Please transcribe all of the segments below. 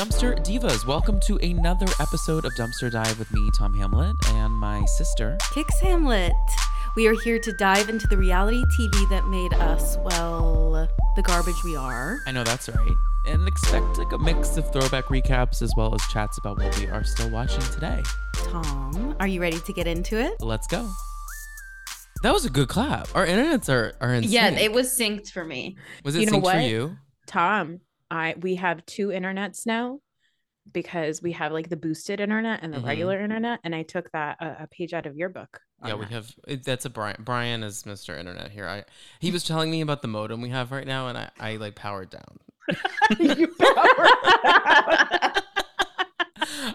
Dumpster Divas, welcome to another episode of Dumpster Dive with me, Tom Hamlett, and my sister. Cix Hamlett. We are here to dive into the reality TV that made us, well, the garbage we are. I know that's right. And expect like a mix of throwback recaps as well as chats about what we are still watching today. Tom, are you ready to get into it? Let's go. That was a good clap. Our internets are are insane. Yeah, it was synced for me. was it you know synced for what? you? Tom, I we have two internets now because we have like the boosted internet and the Mhm. regular internet, and I took that uh, a page out of your book. Yeah, we that. have. That's a Brian. Brian is Mr. Internet here. I he was telling me about the modem we have right now, and I I like powered down.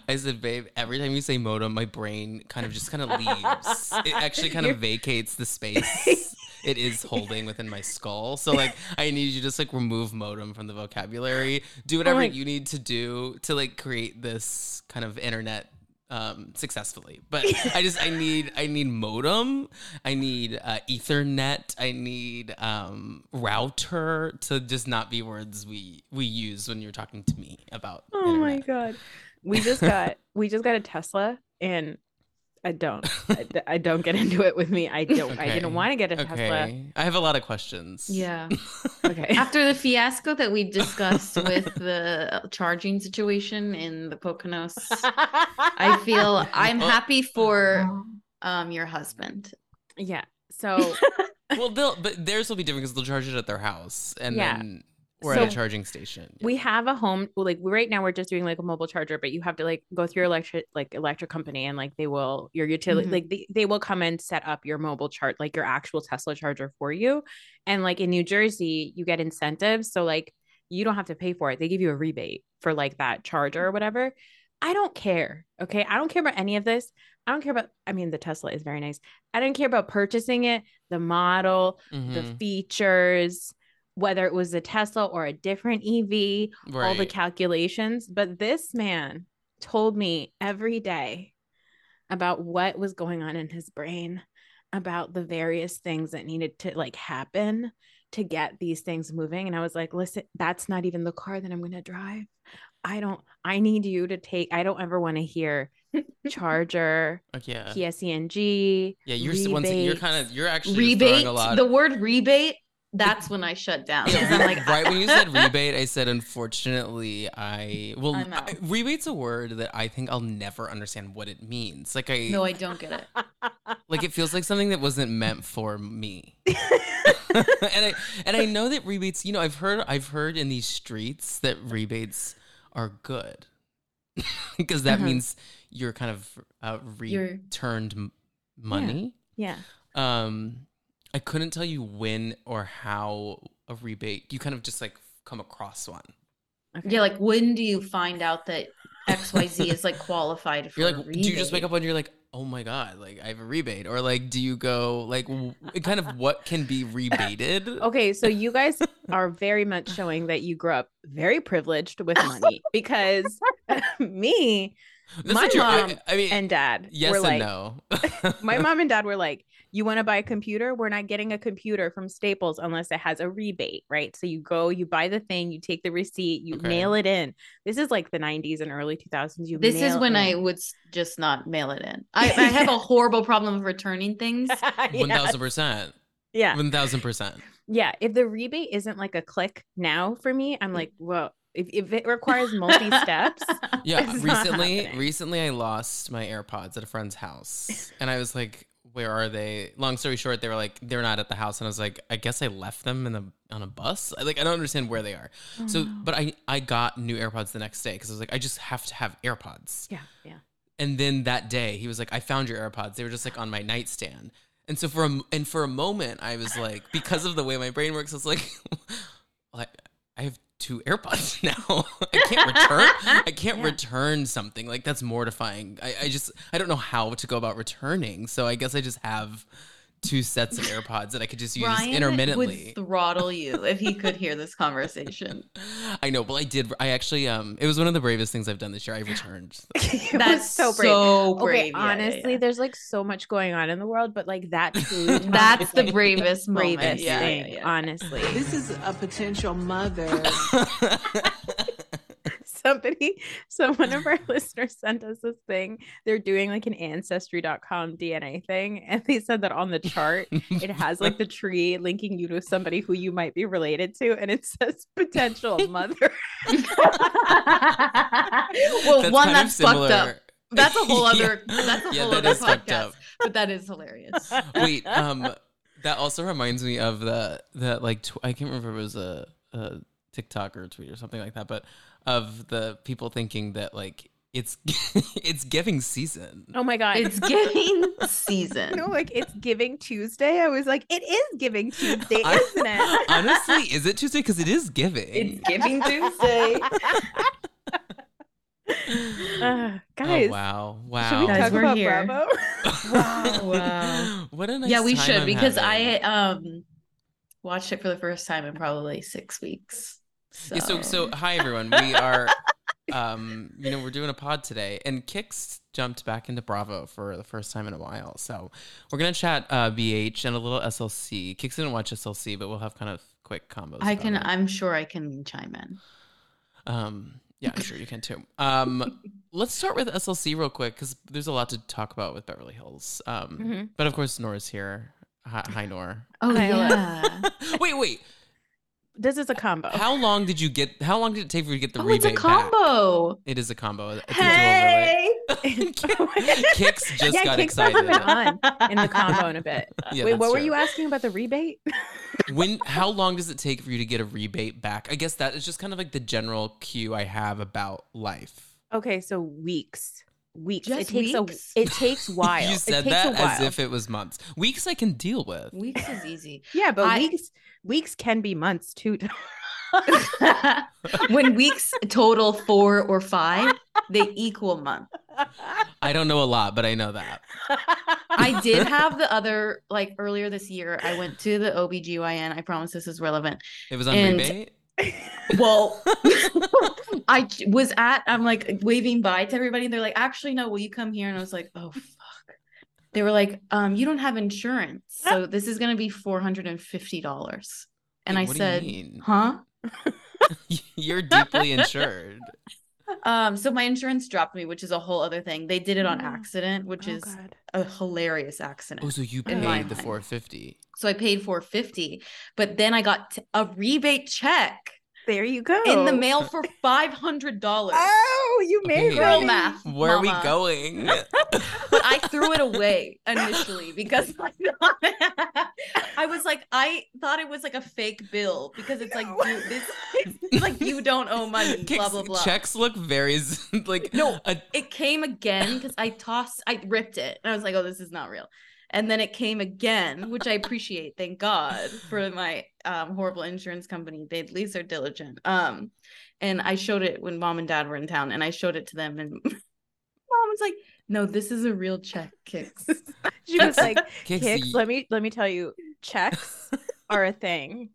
I said, babe, every time you say modem, my brain kind of just kind of leaves. It actually kind of vacates the space it is holding within my skull. So like I need you to just like remove modem from the vocabulary. Do whatever my- you need to do to like create this kind of internet um successfully but i just i need i need modem i need uh ethernet i need um router to just not be words we we use when you're talking to me about Oh my god, we just got we just got a Tesla, and I don't I, I don't get into it with me. I don't. I Okay. didn't want to get a Tesla. i have a lot of questions Yeah. Okay. After the fiasco that we discussed with the charging situation in the Poconos, I feel I'm happy for um your husband. yeah. So well they'll but theirs will be different because they'll charge it at their house and Yeah. then we're at a charging station we have a home like right now we're just doing like a mobile charger but you have to like go through your electric like electric company and like they will your utility Mhm. like they, they will come and set up your mobile chart like your actual tesla charger for you. And like in new jersey you get incentives so like you don't have to pay for it. They give you a rebate for like that charger or whatever. I don't care okay? I don't care about any of this. I don't care about i mean the tesla is very nice. I don't care about purchasing it the model the Mhm. features whether it was a Tesla or a different EV, all the calculations. But this man told me every day about what was going on in his brain, about the various things that needed to like happen to get these things moving. And I was like, listen, that's not even the car that I'm going to drive. I don't, I need you to take, I don't ever want to hear charger, Like, yeah PSE&G. yeah you're once you're kind of you're actually Rebate. a lot The word rebate, that's when I shut down. I'm like, right when you said rebate, I said unfortunately I well I'm rebate's a word that I think I'll never understand what it means. Like I no, I don't get it. like it feels like something that wasn't meant for me. and I and I know that rebates, you know, I've heard I've heard in these streets that rebates are good. because that Uh-huh. means you're kind of uh, returned money. Yeah. Um, I couldn't tell you when or how a rebate. You kind of just like come across one. Okay. Yeah, like when do you find out that XYZ is like qualified for You're a like, do you just wake up and you're like, oh my god, like I have a rebate, or like, do you go like, w- kind of what can be rebated? Okay, so you guys are very much showing that you grew up very privileged with money because me That's my what you're- I- mom I, mean, and dad yes were and like, no. my mom and dad were like, you want to buy a computer? We're not getting a computer from Staples unless it has a rebate, right? So you go, you buy the thing, you take the receipt, you Okay. mail it in. This is like the 90s and early 2000s. You This is mail when I would just not mail it in. I, I have a horrible problem of returning things. One thousand percent. yeah. One thousand percent. Yeah, if the rebate isn't like a click now for me, I'm mm. like, well, if, if it requires multi steps, Yeah, It's recently, happening. recently I lost my AirPods at a friend's house, and I was like, "Where are they?" Long story short, they were like, "They're not at the house," and I was like, "I guess I left them in the on a bus." I, like, I don't understand where they are. So, oh, but I I got new AirPods the next day because I was like, I just have to have AirPods. yeah, yeah. And then that day, he was like, "I found your AirPods. They were just like on my nightstand." And so for a and for a moment, I was like, because of the way my brain works, I was like, well, I, I have two AirPods now. I can't return. I can't Yeah. return something like that's mortifying. I, I just I don't know how to go about returning. So I guess I just have two sets of AirPods that I could just use Brian intermittently. would throttle you if he could hear this conversation. I know, Well, I did. I actually, um, it was one of the bravest things I've done this year. I returned. That's so brave. so okay, brave. Yeah, yeah, honestly, yeah. there's like so much going on in the world, but like that food, that's the bravest moment. bravest Yeah, yeah, thing, yeah. honestly. This is a potential mother. Somebody so one of our listeners sent us this thing. They're doing like an ancestry.com DNA thing. And they said that on the chart, it has like the tree linking you to somebody who you might be related to. And it says potential mother. well, That's one that's fucked up. That's a whole Yeah. other. That's a Yeah, whole that other fucked podcast. up. But that is hilarious. Wait, um, that also reminds me of the that like tw- I can't remember if it was a, a TikTok or a tweet or something like that, but of the people thinking that like it's it's giving season. Oh my God. It's giving season. no, like it's Giving Tuesday. I was like, it is Giving Tuesday, isn't it? Honestly, is it Tuesday? Because it is giving. It's giving Tuesday. Uh, guys, oh wow, wow. should we Guys, talk we're about here. Bravo? Wow, wow. what a nice yeah, we time should I'm because having. I um watched it for the first time in probably six weeks. So, Yeah, so so hi everyone. We are um you know, we're doing a pod today and Cix jumped back into Bravo for the first time in a while. So we're gonna chat uh BH and a little SLC. Cix didn't watch SLC, but we'll have kind of quick combos. I can. it. I'm sure I can chime in. um yeah, I'm sure you can too. Um let's start with SLC real quick because there's a lot to talk about with Beverly Hills. Um Mhm. but of course Noor's here. Hi, hi Noor. Oh I love- yeah. wait, wait. This is a combo. How long did you get how long did it take for you to get the oh, it's a rebate back? combo. It is a combo. It's a dual relay. Hey. Cix just yeah, got not excited. on in the combo in a bit. Yeah, Wait, what were you asking about the rebate? when how long does it take for you to get a rebate back? I guess that is just kind of like the general cue I have about life. Okay, so weeks. Weeks. it takes weeks? a it takes while. you it said takes that a while. as if it was months. Weeks I can deal with. Weeks is easy. Yeah, but I- weeks weeks can be months too. when weeks total four or five, they equal month. I don't know a lot, but I know that. I did have the other like earlier this year. I went to the OBGYN. I promise this is relevant. It was on And- rebate. Well, I was at, I'm like waving bye to everybody. And they're like, actually, no, will you come here? And I was like, oh, fuck. They were like, um, you don't have insurance. So this is going to be $450. And Wait, I you said, huh? You're deeply insured. Um, so my insurance dropped me, which is a whole other thing. They did it on Oh. accident, which Oh, is God. a hilarious accident. Oh, so you paid the mind. 450. So I paid 450, but then I got t- a rebate check There you go. in the mail for $500. Oh, you made Okay. Girl money. math. Where are we going? but I threw it away initially because I, was like, I thought it was like a fake bill because it's like, dude, this it's like you don't owe money, blah blah blah. Checks look very like No. a- It came again because I tossed, I ripped it, and I was like, oh, this is not real. And then it came again, which I appreciate. Thank God for my um, horrible insurance company. They at least are diligent. Um, and I showed it when mom and dad were in town, and I showed it to them, and mom was like, "No, this is a real check, Cix." She was like, Cix, Cix, let me let me tell you, checks are a thing.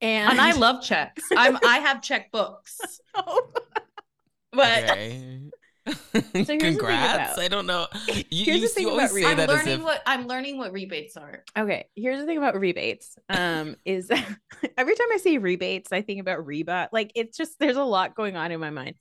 And, and I love checks. I'm I have checkbooks, but Okay. the thing Congrats. about- I don't know. You, Here's you, the thing you always about say I'm that learning if what I'm learning what rebates are. Okay, here's the thing about rebates. Um, is every time I say rebates, I think about Reba. Like it's just there's a lot going on in my mind.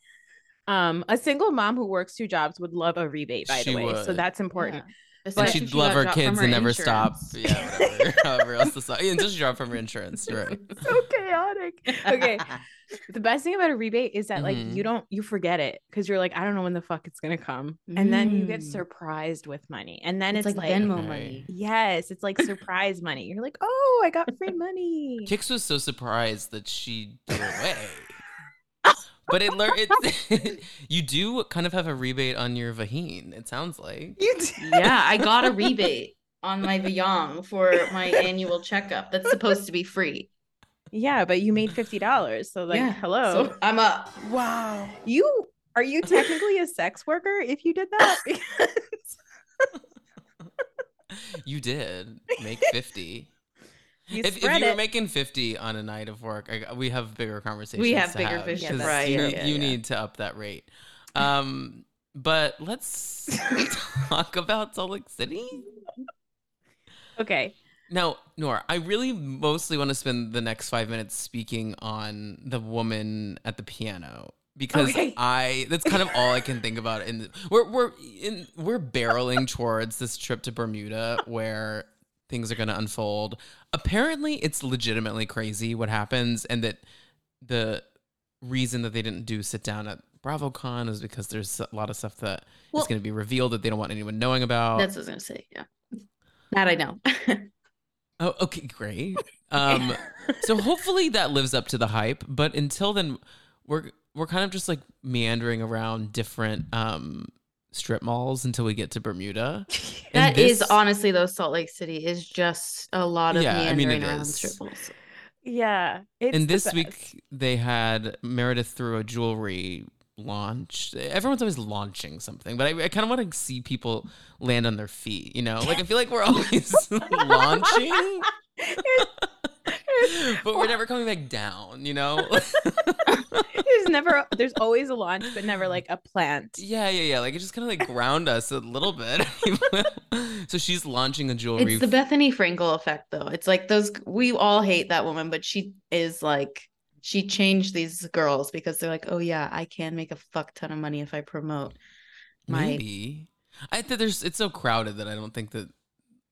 Um, a single mom who works two jobs would love a rebate, by She the way. So that's important. Yeah. And she'd she love her kids her and never stop. Yeah, whatever. However else to stop. Yeah, until she dropped from her insurance. You're right. So chaotic. Okay. the best thing about a rebate is that like Mhm. you don't you forget it because you're like I don't know when the fuck it's gonna come, and then you get Mm. surprised with money, and then it's, it's, like, like, Venmo Right. money. yes, it's like surprise money. You're like, oh, I got free money. Kix was so surprised that she threw away. But it learned it. you do kind of have a rebate on your vagine. It sounds like. You yeah, I got a rebate on my Vyong for my annual checkup. That's supposed to be free. Yeah, but you made fifty dollars. So like, Yeah, hello. so I'm up. wow. You are you technically a sex worker if you did that? Because You did make fifty. You if, if spread you were it. making 50 on a night of work I, we have bigger conversations We have to bigger have, fish to 'cause fry, you, yeah, need- you yeah. need to up that rate um but let's talk about salt lake city okay. now Noor i really mostly want to spend the next five minutes speaking on the woman at the piano because Okay. I that's kind of all I can think about. And we're we're in we're barreling towards this trip to Bermuda where things are going to unfold. Apparently, it's legitimately crazy what happens, and that the reason that they didn't do sit down at BravoCon is because there's a lot of stuff that is Well- going to be revealed that they don't want anyone knowing about. That's what I was gonna say. Yeah, that I know. Oh, okay, great. Um, so hopefully that lives up to the hype. But until then, we're we're kind of just like meandering around different um strip malls until we get to Bermuda. And That is this- honestly though. Salt Lake City is just a lot of Yeah, I mean, meandering it around is. strip malls. Yeah. It's and the this best. week they had Meredith threw a jewelry launch. Everyone's always launching something, but I, I kind of want to see people land on their feet. You know, like I feel like we're always launching. but we're never coming back down, you know? there's never there's always a launch, but never like a plant. Yeah, yeah, yeah. Like it just kind of like ground us a little bit. so she's launching a jewelry. It's the Bethenny Frankel effect, though. It's like those. We all hate that woman, but she is like she changed these girls because they're like, oh yeah, I can make a fuck ton of money if I promote my. Maybe. I think there's. It's so crowded that I don't think that.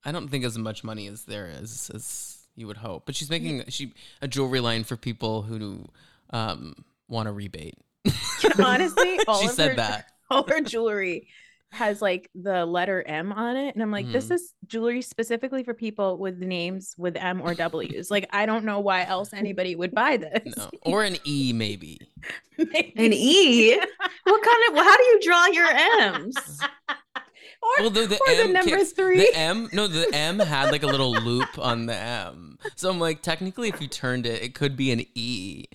I don't think as much money as there is as you would hope. But she's making she a jewelry line for people who um want a rebate. Honestly, all she of said her, that. all her jewelry has like the letter M on it. And I'm like, this Mhm. is jewelry specifically for people with names with M or W's. like, I don't know why else anybody would buy this. No. Or an E maybe. Maybe. An E? What kind of? How do you draw your M's? Or, Well, the, the or the M number kicks- three. The M, no, the M had like a little loop on the M. So I'm like, technically, if you turned it, it could be an E,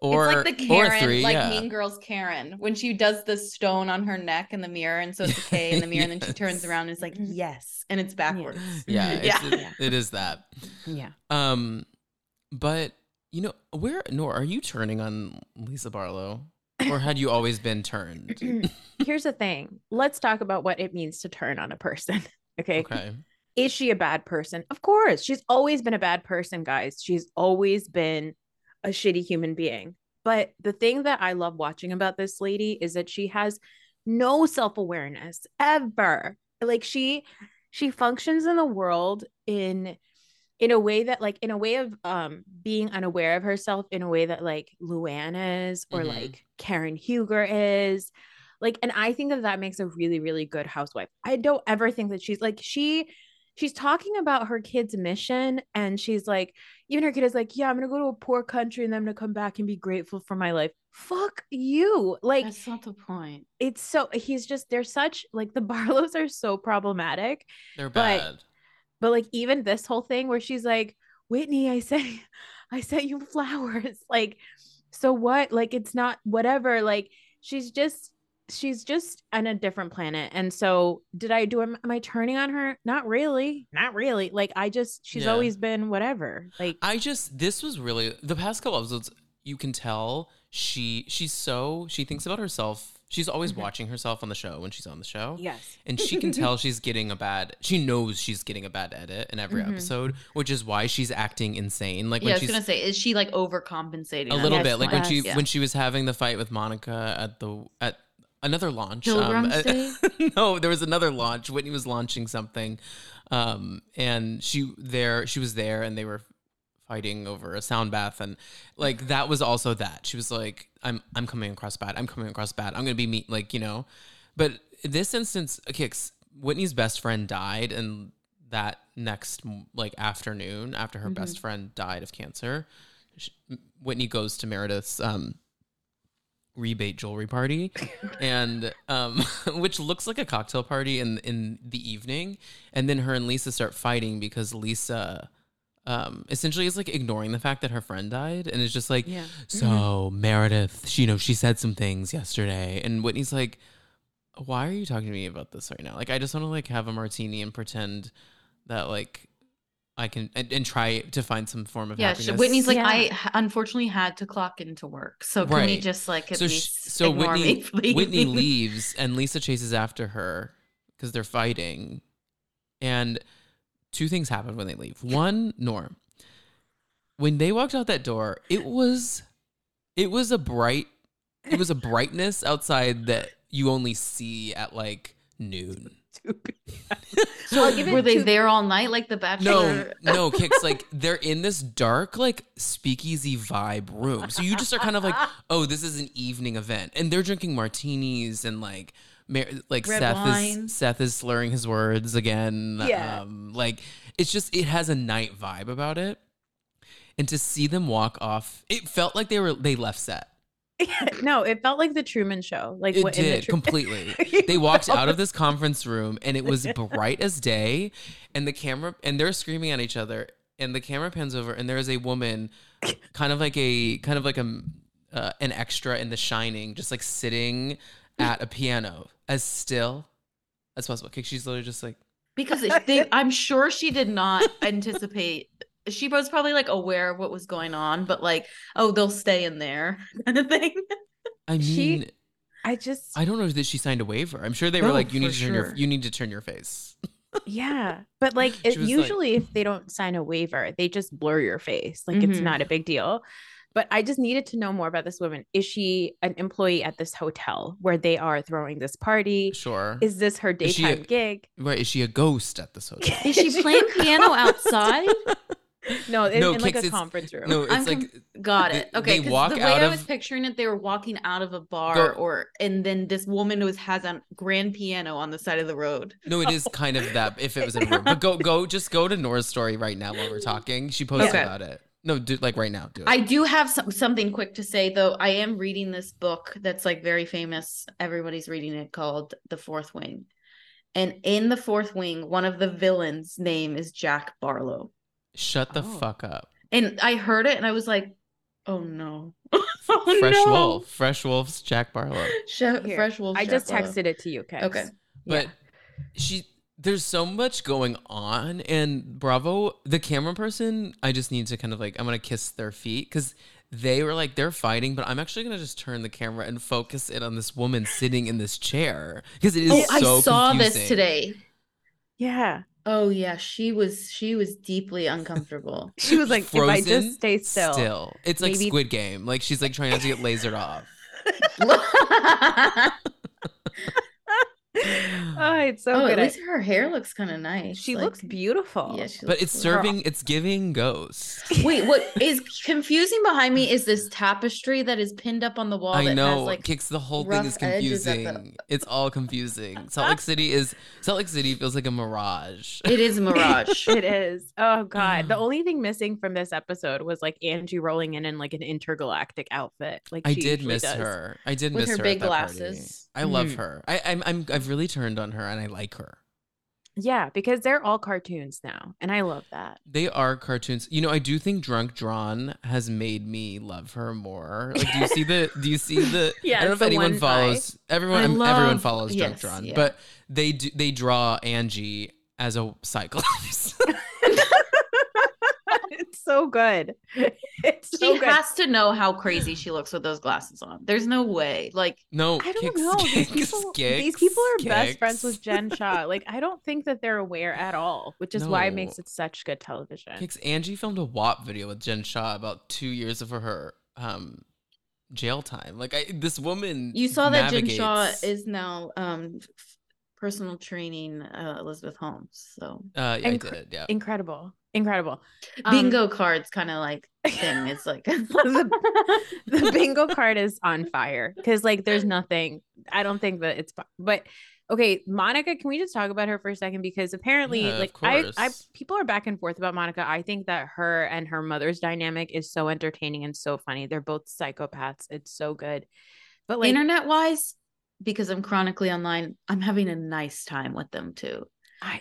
or it's like the Karen, three. like yeah. Mean Girls Karen, when she does the stone on her neck in the mirror, and so it's a K in the mirror, and then she turns around and is like, yes, and it's backwards. yeah, it's, Yeah. it- it is that. yeah. Um, but you know, where Nor are you turning on Lisa Barlow, or had you always been turned? Here's the thing. Let's talk about what it means to turn on a person. Okay. Okay, Is she a bad person? Of course. She's always been a bad person, guys. She's always been a shitty human being. But the thing that I love watching about this lady is that she has no self-awareness ever. Like she she functions in the world in in a way that like in a way of um being unaware of herself in a way that like Luann is or Mhm. like Karen Huger is like and I think that that makes a really really good housewife. I don't ever think that she's like she she's talking about her kid's mission and she's like even her kid is like yeah I'm going to go to a poor country and then I'm going to come back and be grateful for my life. Fuck you. Like That's not the point. it's so he's just they're such like the Barlows are so problematic they're But- bad. But like even this whole thing where she's like, Whitney, I sent I sent you flowers. Like, so what? Like it's not whatever. Like she's just she's just on a different planet. And so did I do am, am I turning on her? Not really. Not really. Like I just she's Yeah. always been whatever. Like I just this was really the past couple episodes. You can tell she she's so she thinks about herself. She's always Mhm. watching herself on the show when she's on the show. yes. And she can tell she's getting a bad. She knows she's getting a bad edit in every Mhm. episode, which is why she's acting insane. Like yeah, when I was she's gonna say, is she like overcompensating? a little this bit, like when point? she Yes. when she was having the fight with Monica at the at another launch. Pilgrim's uh, no, there was another launch. Whitney was launching something, um, and she there she was there, and they were fighting over a sound bath, and like that was also that she was like, "I'm I'm coming across bad. I'm coming across bad. I'm gonna be meet like you know," but this instance, okay, 'cause Whitney's best friend died, and that next like afternoon after her best friend died of cancer sh- Whitney goes to Meredith's um, rebate jewelry party, and um, which looks like a cocktail party in in the evening, and then her and Lisa start fighting because Lisa. Um, essentially is like ignoring the fact that her friend died and is just like, Yeah. so Meredith, she, you know, she said some things yesterday. And Whitney's like, why are you talking to me about this right now? Like, I just want to like have a martini and pretend that like I can and, and try to find some form of Yeah, happiness. she, Whitney's like, Yeah. I h- unfortunately had to clock into work, so can we Right. just like at so sh- least so Whitney me, please? Whitney leaves and Lisa chases after her because they're fighting, and two things happen when they leave. One, Norm, when they walked out that door, it was it was a bright it was a brightness outside that you only see at like noon. So I'll give it were they there all night like the Bachelor? no, no, Cix like they're in this dark, like speakeasy vibe room. So you just are kind of like, oh, this is an evening event, and they're drinking martinis and like, mar- like Red Seth wine. is Seth is slurring his words again. Yeah. um, like it's just it has a night vibe about it, and to see them walk off, it felt like they were they left set. no, it felt like the Truman Show. Like It what in the did Tru- completely. They walked out of this conference room and it was bright as day, and the camera and they're screaming at each other, and the camera pans over, and there is a woman, kind of like a kind of like a uh, an extra in The Shining, just like sitting at a piano as still as possible. Okay, she's literally just like Because they, I'm sure she did not anticipate. She was probably like aware of what was going on, but like, oh, they'll stay in there kind of thing. I mean. She- I just I don't know that she signed a waiver. I'm sure they were Oh, like, "You need to turn your, you need to turn your face." yeah, but like it, was like- usually if they don't sign a waiver, they just blur your face. Like it's Mhm. not a big deal. But I just needed to know more about this woman. Is she an employee at this hotel where they are throwing this party? Sure. Is this her Is she a- daytime gig? right? Is she a ghost at this hotel? Is she playing piano outside? No, in, No, in like a it's- conference room. No, it's I'm like Got They- it. Okay. they 'cause walk the way out I of- was picturing it, they were walking out of a bar, Go- or and then this woman was has a grand piano on the side of the road. No, it is kind of that if it was in a room. But go go just go to Noor's story right now while we're talking. She posted Okay. about it. No, do like right now. Do it. I do have some, something quick to say though. I am reading this book that's like very famous. Everybody's reading it called The Fourth Wing. And in The Fourth Wing, one of the villains' name is Jack Barlowe. Shut the Oh. fuck up. And I heard it and I was like, "Oh no." oh, Fresh no. Wolf. Fresh Wolf's Jack Barlowe. Chef, Here, Fresh Wolf. I Jack just Barlow. texted it to you, Cix. Okay. But Yeah. she there's so much going on and Bravo, the camera person, I just need to kind of like I'm gonna kiss their feet because they were like they're fighting, but I'm actually gonna just turn the camera and focus it on this woman sitting in this chair because it is Oh, so I saw confusing. this today. Yeah. Oh yeah, she was she was deeply uncomfortable. She was like, if I Frozen, just stay still. It's like maybe- Squid Game. Like she's like trying not to get lasered off. Oh, it's so oh, good. at least her hair looks kind of nice. she like- looks beautiful. Yeah, she But looks it's cool. serving, it's giving ghosts. Wait, what is confusing behind me is this tapestry that is pinned up on the wall. I that know. Has, like, kicks the whole thing is edges at the- confusing. It's all confusing. Salt Lake City is Salt Lake City feels like a mirage. it is a mirage. It is. Oh god. The only thing missing from this episode was like Angie rolling in in like an intergalactic outfit. Like I she did miss does. her. I did With miss her her, big glasses. party. I love Mhm. her. I, I'm I'm I've really turned on her and I like her. Yeah, because they're all cartoons now, and I love that. They are cartoons. You know, I do think Drunk Drawn has made me love her more. Like, do you see the? Do you see the? Yeah, I don't know if anyone one follows. Everyone, I I'm- everyone love- follows Drunk yes, Drawn, yeah. but they do. They draw Angie as a cyclops. it's so good. It's she so good. has to know how crazy she looks with those glasses on. There's no way. Like no, I don't Cix, know. These people, Cix, these people are best friends with Jen Shah. Like, I don't think that they're aware at all, which is why it makes it such good television. Cix Angie filmed a WAP video with Jen Shah about two years of her um jail time. Like I, this woman, you saw that Jen Shah is now um personal training uh, Elizabeth Holmes. So Uh, yeah, I did. Yeah. Incredible, incredible. Um, bingo cards kind of like thing. It's like the, the bingo card is on fire because like there's nothing. I don't think that it's but okay monica can we just talk about her for a second? Because apparently Yeah, like I, I people are back and forth about monica. I think that her and her mother's dynamic is so entertaining and so funny. They're both psychopaths. It's so good. But like internet wise, because I'm chronically online, I'm having a nice time with them too. i am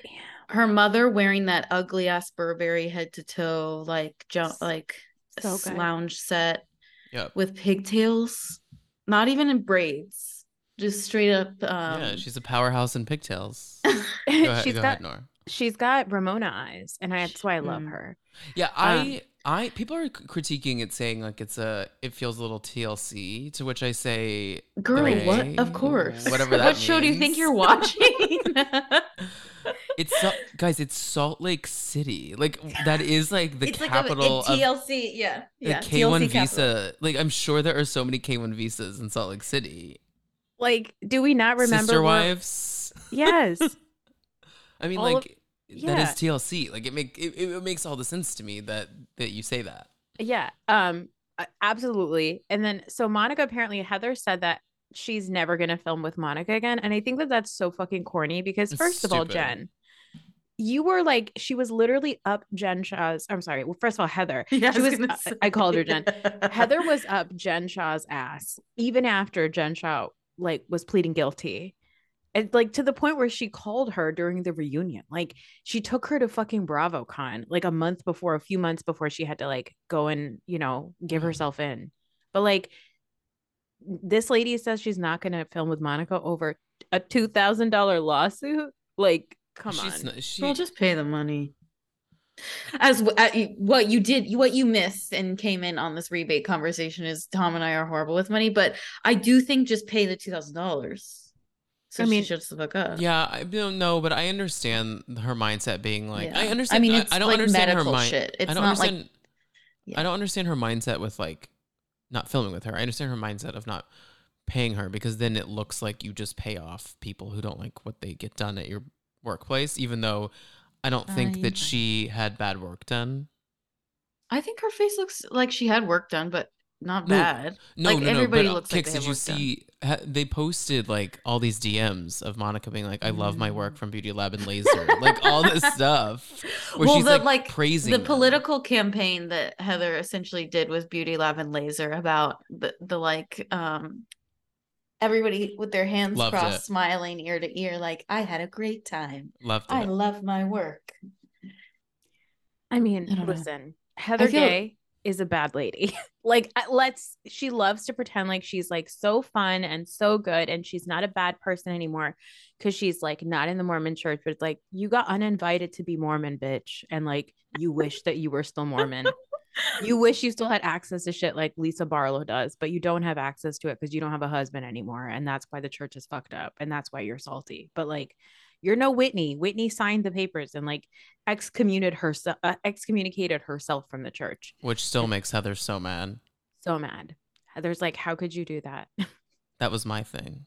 Her mother wearing that ugly ass Burberry head to toe like jump like So lounge set Yep. with pigtails, not even in braids, just straight up. Um, yeah, she's a powerhouse in pigtails. Go ahead, she's go got ahead, Noor. she's got ramona eyes and I, that's why i love Mm. her Yeah, Um, I, people are critiquing it, saying like it's a, it feels a little TLC. To which I say, Girl, Okay, what? Of course. whatever that what show do you think you're watching? It's guys, it's Salt Lake City. Like that is like the it's capital like a, a of TLC. yeah, the yeah. K one visa. Like I'm sure there are so many K one visas in Salt Lake City. Like, do we not remember? Sister wives. Yes. I mean, All of- like that is. TLC. Like it make it, it makes all the sense to me that that you say that. Yeah. Um absolutely. And then so Monica apparently Heather said that she's never going to film with Monica again and I think that that's so fucking corny because It's first of all. Jen you were like she was literally up Jen Shah's I'm sorry. Well first of all Heather Yeah, she I was was gonna I- say. I called her Jen. Heather was up Jen Shah's ass even after Jen Shah like was pleading guilty. And like to the point where she called her during the reunion. Like she took her to fucking BravoCon like a month before, a few months before she had to like go and, you know, give Mhm. herself in. But like this lady says she's not going to film with Monica over a $2,000 lawsuit. Like, come She's on. not, she, Well, just pay the money. As w- uh, what you did, what you missed and came in on this rebate conversation is Tom and I are horrible with money, but I do think just pay the two thousand dollars. So I I mean- she shuts the fuck up. Yeah, I don't know, but I understand her mindset being like I understand. I mean, it's I don't like understand her medical mind. shit. It's I don't not like- understand. Yeah. I don't understand her mindset with like not filming with her. I understand her mindset of not paying her because then it looks like you just pay off people who don't like what they get done at your workplace, even though I don't think I- that she had bad work done. I think her face looks like she had work done, but not No, bad. No, Like, no, no. everybody but, uh, looks like Cix, they did you work done. See? Ha, they posted like all these DMs of Monica being like, "I love my work from Beauty Lab and Laser," like all this stuff. Where well, she's the like, like praising the them. political campaign that Heather essentially did with Beauty Lab and Laser about the the like um everybody with their hands Loved crossed, it. smiling ear to ear, like I had a great time. Loved I it. love my work. I mean, I don't know. listen, Heather feel- Gay is a bad lady. like, let's, she loves to pretend like she's like so fun and so good and she's not a bad person anymore because she's like not in the Mormon church, but it's like, you got uninvited to be Mormon, bitch. And like, you wish that you were still Mormon. you wish you still had access to shit like Lisa Barlow does, but you don't have access to it because you don't have a husband anymore. And that's why the church is fucked up. And that's why you're salty. But like, you're no Whitney. Whitney signed the papers and like excommunicated herself, uh, excommunicated herself from the church. Which still makes Heather so mad. So mad. Heather's like, how could you do that? That was my thing.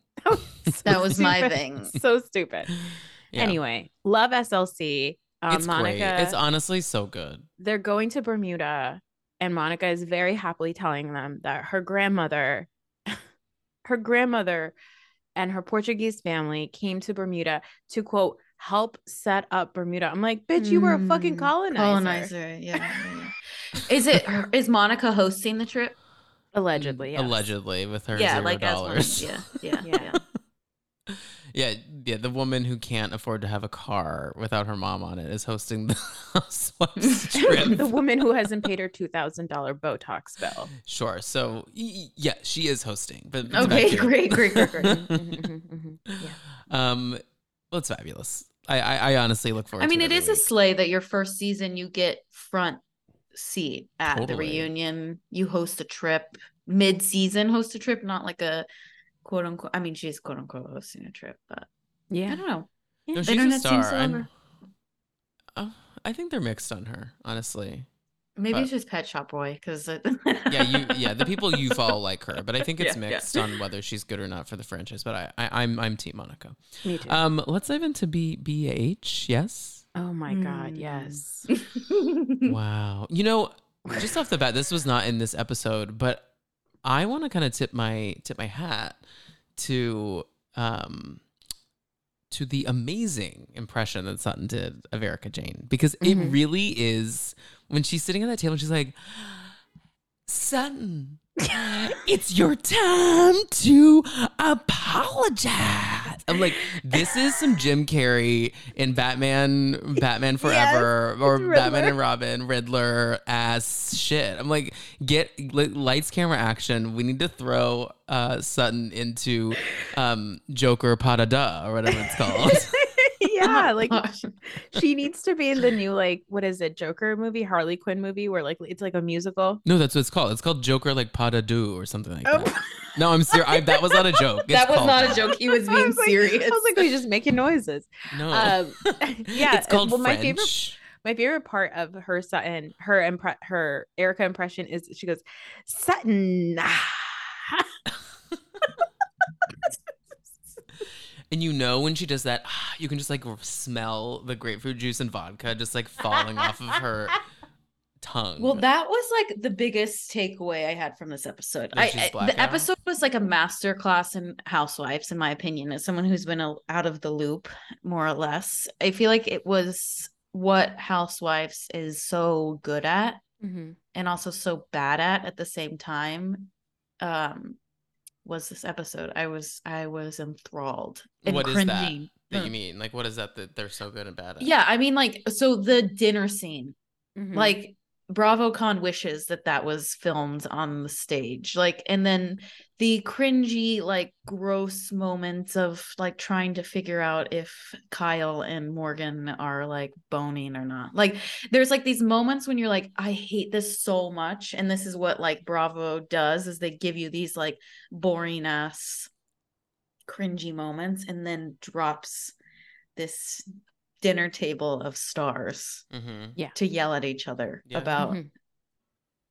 That was my thing. So stupid. Yeah. Anyway, love SLC. Um, it's Monica, great. It's honestly so good. they're going to Bermuda, and Monica is very happily telling them that her grandmother, her grandmother, and her Portuguese family came to Bermuda to quote help set up Bermuda. I'm like, bitch, you were a fucking Mm, colonizer. Colonizer, yeah. yeah, yeah. is it is Monica hosting the trip? Allegedly, yes. Allegedly, with her yeah, zero like as one. Yeah, yeah, Yeah. yeah. Yeah, yeah. The woman who can't afford to have a car without her mom on it is hosting the housewives trip. the woman who hasn't paid her two thousand dollar Botox bill. Sure. So y- y- yeah, she is hosting. But but Okay, to great, great, great, great. Mhm, mhm, mhm. Yeah. Um, well, it's fabulous. I, I I honestly look forward. I mean, to it every a sleigh that your first season you get front seat at the reunion. You host a trip mid season, host a trip, not like a quote unquote. I mean, she's quote unquote hosting a trip, but yeah, I don't know. No, The she's a internet seems star. to I'm- love her. oh, I think they're mixed on her, honestly. Maybe but- it's just Pet Shop Boy because Yeah, you yeah, the people you follow like her, but I think it's Yeah, yeah. mixed on whether she's good or not for the franchise. But I, I I'm I'm Team Monica. Me too. Um, let's dive into B BH. Yes. oh my god, Mm. yes. Wow. You know, just off the bat, this was not in this episode, but I want to kind of tip my tip my hat to um to the amazing impression that Sutton did of Erika Jayne because it Mhm. really is when she's sitting at that table, and she's like, Sutton, it's your time to apologize. I'm like, this is some Jim Carrey in Batman, Batman Forever, or Batman and Robin, Riddler ass shit. I'm like, get lights, camera, action. We need to throw uh, Sutton into um, Joker Pada Da or whatever it's called. Yeah, Oh, like she needs to be in the new like what is it, Joker movie, Harley Quinn movie, where like it's like a musical. No, that's what it's called. It's called Joker like pas de deux or something like Oh. that. No, I'm serious. That was not a joke. It's that was called- not a joke. He was I being was like- serious. I was like, he's just making noises. No. Um, yeah, it's called well, my favorite my favorite part of her Sutton, her impre- her Erika impression is she goes, Sutton. And you know when she does that, you can just like smell the grapefruit juice and vodka just like falling off of her tongue. Well, that was like the biggest takeaway I had from this episode. I, I- the episode was like a master class in housewives, in my opinion, as someone who's been a, out of the loop more or less. I feel like it was what housewives is so good at Mhm. and also so bad at at the same time. Um, was this episode? I was I was enthralled and What is that cringing. that Mm. you mean? Like, what is that that they're so good and bad at? Yeah, I mean, like, so the dinner scene Mhm. like BravoCon wishes that that was filmed on the stage. Like, and then the cringy, like, gross moments of like trying to figure out if Kyle and Morgan are like boning or not. Like, there's like these moments when you're like, I hate this so much. And this is what like Bravo does is they give you these like boring ass cringy moments and then drops this dinner table of stars Mm-hmm. to yell at each other Yeah. about Mhm.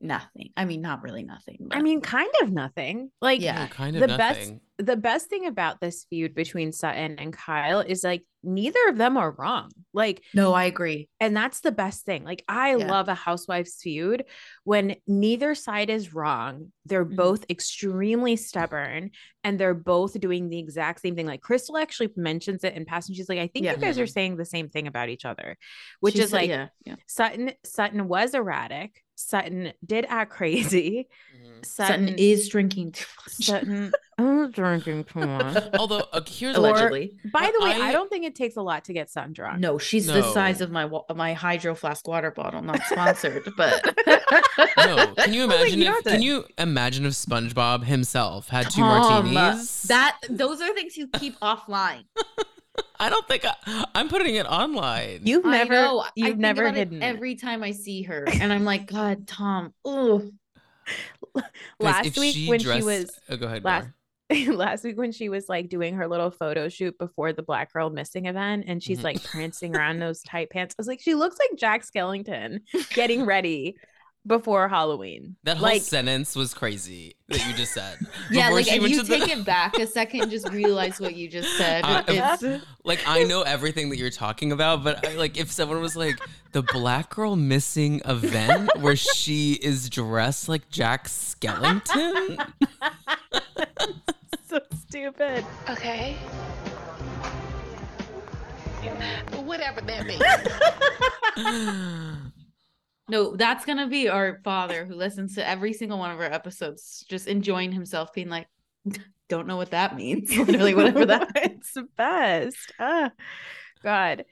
Nothing. I mean, not really nothing. I mean, kind of nothing. Like Yeah. kind of the best the best thing about this feud between Sutton and Kyle is like neither of them are wrong. Like no, I agree. and that's the best thing. Like I Yeah. love a housewives feud when neither side is wrong. They're Mhm. both extremely stubborn and they're both doing the exact same thing. Like Crystal actually mentions it in passing. She's like, I think Yeah. you guys are Mhm. saying the same thing about each other, which She is said- like yeah, yeah. Sutton Sutton was erratic. Sutton did act crazy. Mhm. Sutton, Sutton is drinking too much. Sutton I'm drinking too much. Although uh, here's what- Allegedly. By the way, I, I- don't think it takes a lot to get Sutton drunk. No, she's the size of my wa- my hydro flask water bottle. Not sponsored, but no. Can you I was like, imagine you if? Can to- you imagine if SpongeBob himself had two Tom, martinis? That those are things you keep offline. I don't think I, I'm putting it online. You've I never know. You've think never about hidden it. every time I see her, and I'm like, God, Tom. Oh, Guys, last if week she when dressed- she was oh, go ahead. last- last week when she was like doing her little photo shoot before the Black Girl Missing event and she's Mhm. like prancing around those tight pants. I was like, she looks like Jack Skellington getting ready before Halloween. That whole like sentence was crazy that you just said. yeah. Like she if went you to the- take it back a second, just realize what you just said. It's, like I know everything that you're talking about, but I, like if someone was like the black girl missing event where she is dressed like Jack Skellington, so stupid. Okay. Whatever that means. No, that's gonna be our father who listens to every single one of our episodes, just enjoying himself, being like, "Don't know what that means." Literally, whatever that. it's the best. Ah, God.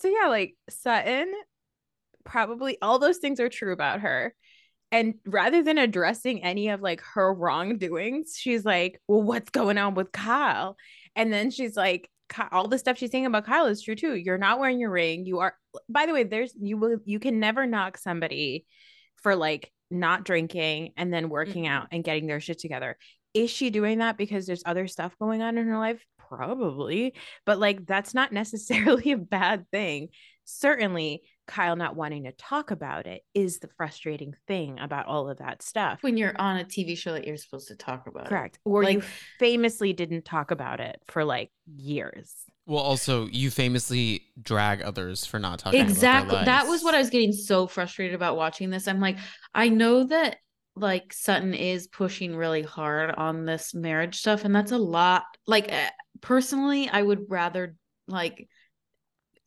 So yeah, like Sutton, probably all those things are true about her. And rather than addressing any of like her wrongdoings, she's like, "Well, what's going on with Kyle?" And then she's like, "Ky- "All the stuff she's saying about Kyle is true too. You're not wearing your ring. You are. By the way, there's you will you can never knock somebody for like not drinking and then working out and getting their shit together. Is she doing that because there's other stuff going on in her life? Probably, but like that's not necessarily a bad thing. Certainly, Kyle not wanting to talk about it is the frustrating thing about all of that stuff. When you're on a TV show that you're supposed to talk about, it. Correct. Or you Like- famously didn't talk about it for like years. well, also you famously drag others for not talking. exactly About their that was what i was getting so frustrated about watching this i'm like i know that like sutton is pushing really hard on this marriage stuff and that's a lot like eh, personally i would rather like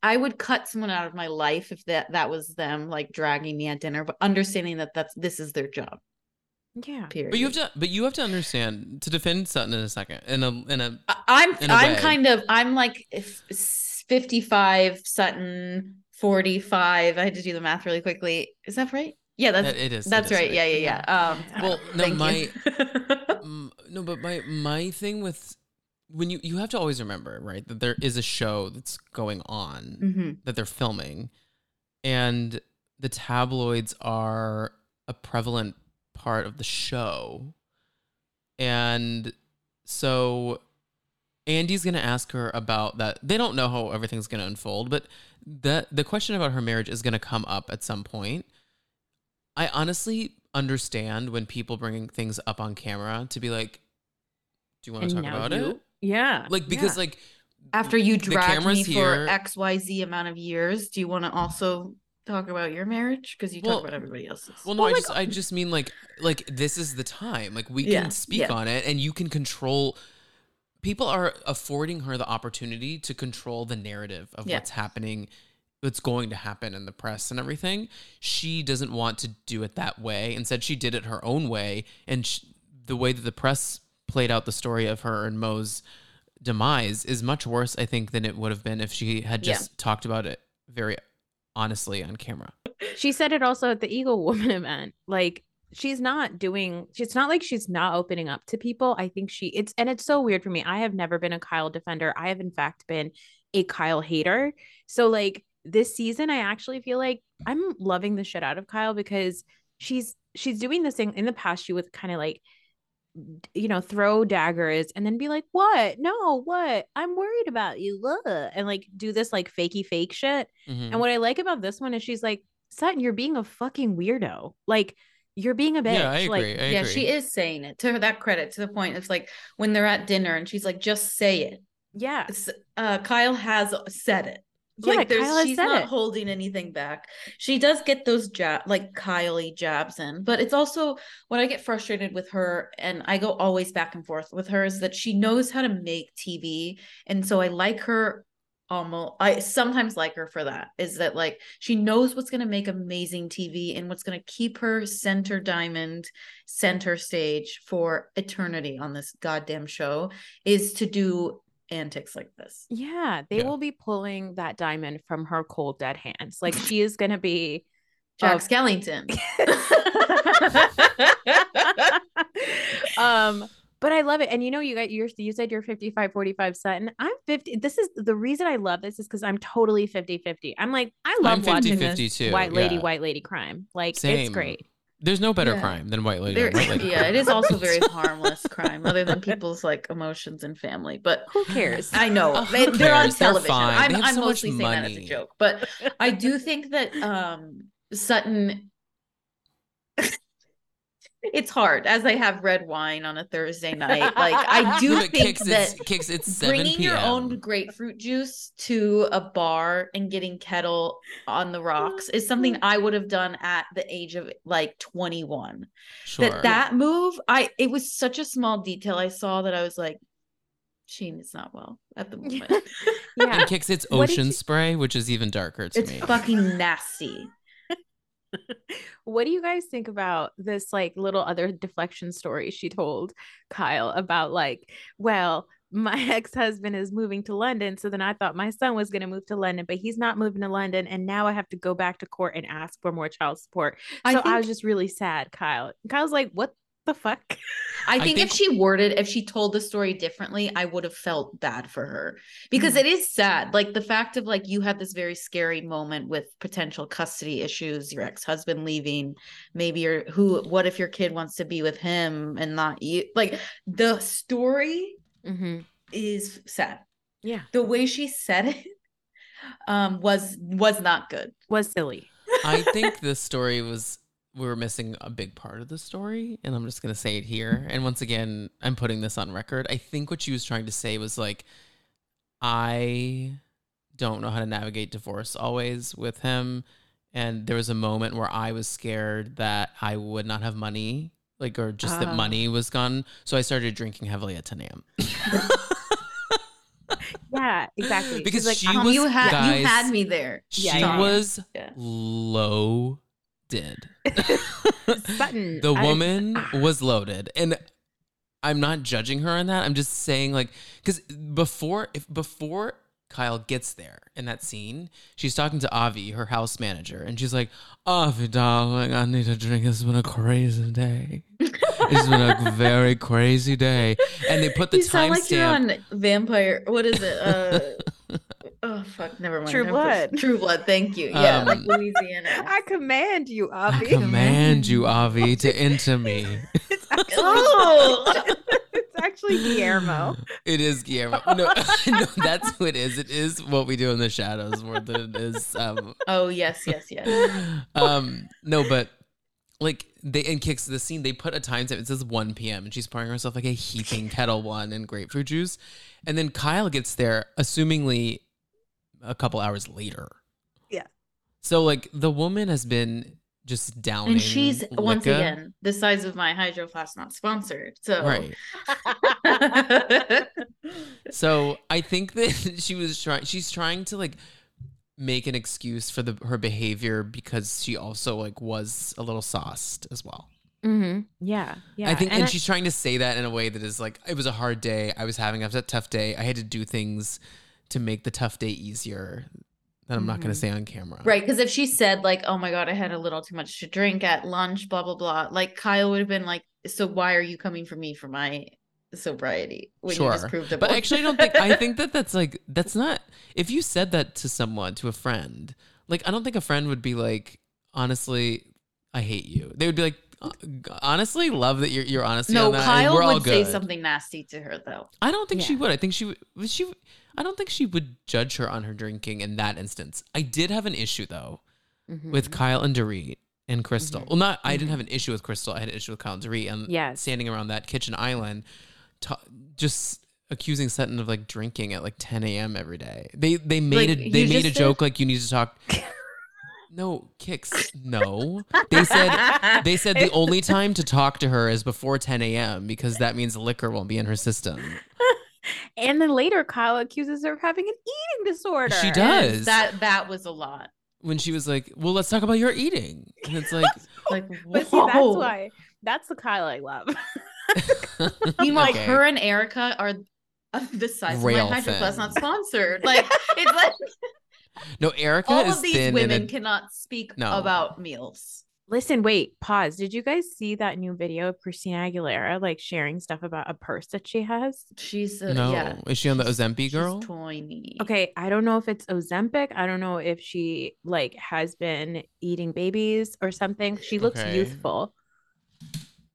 i would cut someone out of my life if that that was them like dragging me at dinner but understanding that that's this is their job Yeah. period But you have to, but you have to understand to defend Sutton in a second. In a, in a, I- i'm in a i'm way. kind of i'm like 55 sutton 45 i had to do the math really quickly is that right yeah that's that it is. it That's is right. Yeah, yeah, yeah. Um, Well, no, my- you. No, but my my thing with when you you have to always remember, right, that there is a show that's going on Mm-hmm. that they're filming and the tabloids are a prevalent part of the show. And so Andy's going to ask her about that. They don't know how everything's going to unfold, but the the question about her marriage is going to come up at some point. I honestly understand when people bring things up on camera to be like, "Do you want to talk about you- it?" Yeah. Like because yeah. like After you the dragged me here. for X Y Z amount of years, do you want to also talk about your marriage? Because you Well- talk about everybody else's. Well, no, Well, I like- just I just mean like like this is the time. Like we Yeah, can speak yeah. on it and you can control people are affording her the opportunity to control the narrative of Yeah. what's happening what's going to happen in the press and everything. She doesn't want to do it that way. Instead, she did it her own way and sh the way that the press played out the story of her and Mo's demise is much worse I think than it would have been if she had Yeah. just talked about it very honestly on camera. she said it also at the Eagle Woman event. Like she's not doing it's not like she's not opening up to people. I think she it's and it's so weird for me. I have never been a Kyle defender. I have in fact been a Kyle hater. So like this season I actually feel like I'm loving the shit out of Kyle because she's she's doing this thing in the past she was kind of like you know throw daggers and then be like what no what i'm worried about you Ugh," and like do this like fakey fake shit Mhm. and what I like about this one is she's like, Sutton, you're being a fucking weirdo. Like, you're being a bitch. Yeah, I agree. Like, I yeah, she is saying it to her that credit to the point. It's like when they're at dinner and she's like, just say it. yeah. Uh, Kyle has said it. Yeah, like there's Kyle she's not it. holding anything back. She does get those jab like Kylie jabs in, but it's also what I get frustrated with her, and I go always back and forth with her is that she knows how to make TV, and so I like her almost I sometimes like her for that is that like she knows what's going to make amazing TV and what's going to keep her center diamond center stage for eternity on this goddamn show is to do antics like this. Yeah. They Yeah. will be pulling that diamond from her cold, dead hands. Like, she is going to be. Jack of- Skellington. um, but I love it. And you know, you got your you said you're 55 45 Sutton. I'm 50. This is the reason I love this is because I'm totally 50 50. I'm like, I love I'm watching 50-50 this too, white lady, yeah. white lady crime. Like, it's great. There's no better Yeah. crime than white lady. There- white lady yeah, crime. it is also very harmless crime, other than people's like emotions and family. But Who cares? I know Oh, they, they're on? They're television. fine. I'm, I'm so mostly saying that as a money. joke, but I do think that um Sutton. It's hard as I have red wine on a Thursday night. Like I do it think Cix, that it's, Cix. It's seven bringing p.m. your own grapefruit juice to a bar and getting Ketel on the mm-hmm. rocks is something I would have done at the age of like 21 Sure. that that move i it was such a small detail i saw that i was like sheen is not well at the moment yeah. and Cix its ocean you- spray, which is even darker to it's me. fucking nasty What do you guys think about this like little other deflection story she told Kyle about like, well, my ex-husband is moving to London, so then I thought my son was going to move to London, but he's not moving to London and now I have to go back to court and ask for more child support. So I think- was just really sad, Kyle. Kyle's like, "What the fuck?" I think, think- if she worded, if she told the story differently, I would have felt bad for her because Mm. it is sad. Like the fact of like you had this very scary moment with potential custody issues, your ex husband leaving, maybe your who, what if your kid wants to be with him and not you? Like the story Mm-hmm. is sad. Yeah, The way she said it um was was not good. was silly. I think the story was we were missing a big part of the story, and I'm just gonna say it here. And once again, I'm putting this on record. I think what she was trying to say was like, I don't know how to navigate divorce always with him, and there was a moment where I was scared that I would not have money, like or just that Ah. money was gone. So I started drinking heavily at 10 a.m. Yeah, exactly. Because like, she Um, was- you had guys- you had me there. she Yeah, was Yeah. Loaded. Sutton. the I- woman was loaded and i'm not judging her on that i'm just saying like because before if before kyle gets there in that scene she's talking to avi her house manager and she's like avi darling i need a drink it's been a crazy day It's been a very crazy day. And they put the sound like you're timestamp. on Vampire. What is it? Uh, oh fuck, never mind. True Never mind. Blood. True Blood. Thank you. Yeah, like Um, Louisiana. I command you, Avi. I command you, Avi, to enter me. it's, actually, Oh! it's actually Guillermo. It is Guillermo. No, no, that's who it is. It is what we do in the shadows more than it is. Um, oh yes, yes, yes. um, no, but like they in Cix the scene, they put a time stamp. It says 1 p.m. and she's pouring herself like a heaping Ketel One and grapefruit juice, and then Kyle gets there, assumingly a couple hours later. Yeah. So like the woman has been just downing, And she's once again the size of my hydro flask, not sponsored. So right. So I think that she was trying. She's trying to like make an excuse for the her behavior because she also like was a little sauced as well. Mm-hmm. Yeah, yeah. I think, and, I- she's trying to say that in a way that is like, it was a hard day. I was having a tough day. I had to do things to make the tough day easier that I'm not going to say on camera. Right, because if she said like, "Oh my god, I had a little too much to drink at lunch," blah blah blah, like Kyle would have been like, "So why are you coming for me for my sobriety when you just Sure. proved it?" But actually, I don't think. I think that that's like that's not. If you said that to someone, to a friend, like I don't think a friend would be like, honestly, I hate you. They would be like, "Uh, honestly, love that you're you're honest. no, on that, Kyle would say something nasty to her though. I don't think she would. I think she would. She. I don't think she would judge her on her drinking in that instance. I did have an issue though Mhm. with Kyle and Dorit and Crystal. Mhm. Well, not I Mhm. didn't have an issue with Crystal. I had an issue with Kyle and Dorit, and Yes. standing around that kitchen island, ta- just accusing Sutton of like drinking at like 10 a.m. every day. They they made Like, a they made a said- joke like you need to talk. no Cix. No, they said they said the only time to talk to her is before 10 a.m. because that means liquor won't be in her system. and then later, Kyle accuses her of having an eating disorder. She And does. that that was a lot. When she was like, "Well, let's talk about your eating," and it's like, Like, But see, that's why. That's the Kyle I love. Meanwhile, Okay. her and Erika are uh, the size Rail of my hydro flask, not sponsored. Like it's like No, Erika all is of these women a, cannot speak No. about meals. Listen, wait, pause. Did you guys see that new video of Christina Aguilera like sharing stuff about a purse that she has? She's a, no. yeah. Is she on the she's- Ozempic she's girl? tiny. Okay, I don't know if it's Ozempic. I don't know if she like has been eating babies or something. She looks Okay. youthful.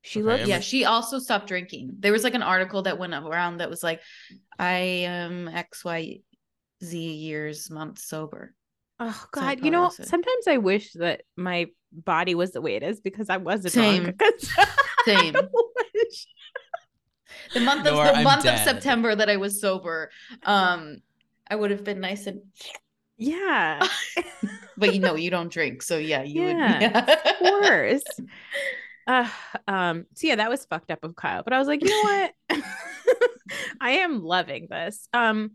She Okay, looks Yeah, she also stopped drinking. There was like an article that went around that was like, I am X Y Z years months sober. Oh God, probably you know, sometimes I wish that my body was the way it is because I was a Same. drunk. Same. The month of Noor the I'm month dead. of September that I was sober, um, I would have been nice and yeah, but you know you don't drink, so yeah, you would. Yeah, of course. Uh, um, so yeah, that was fucked up of Kyle, but I was like, you know what? I am loving this. Um,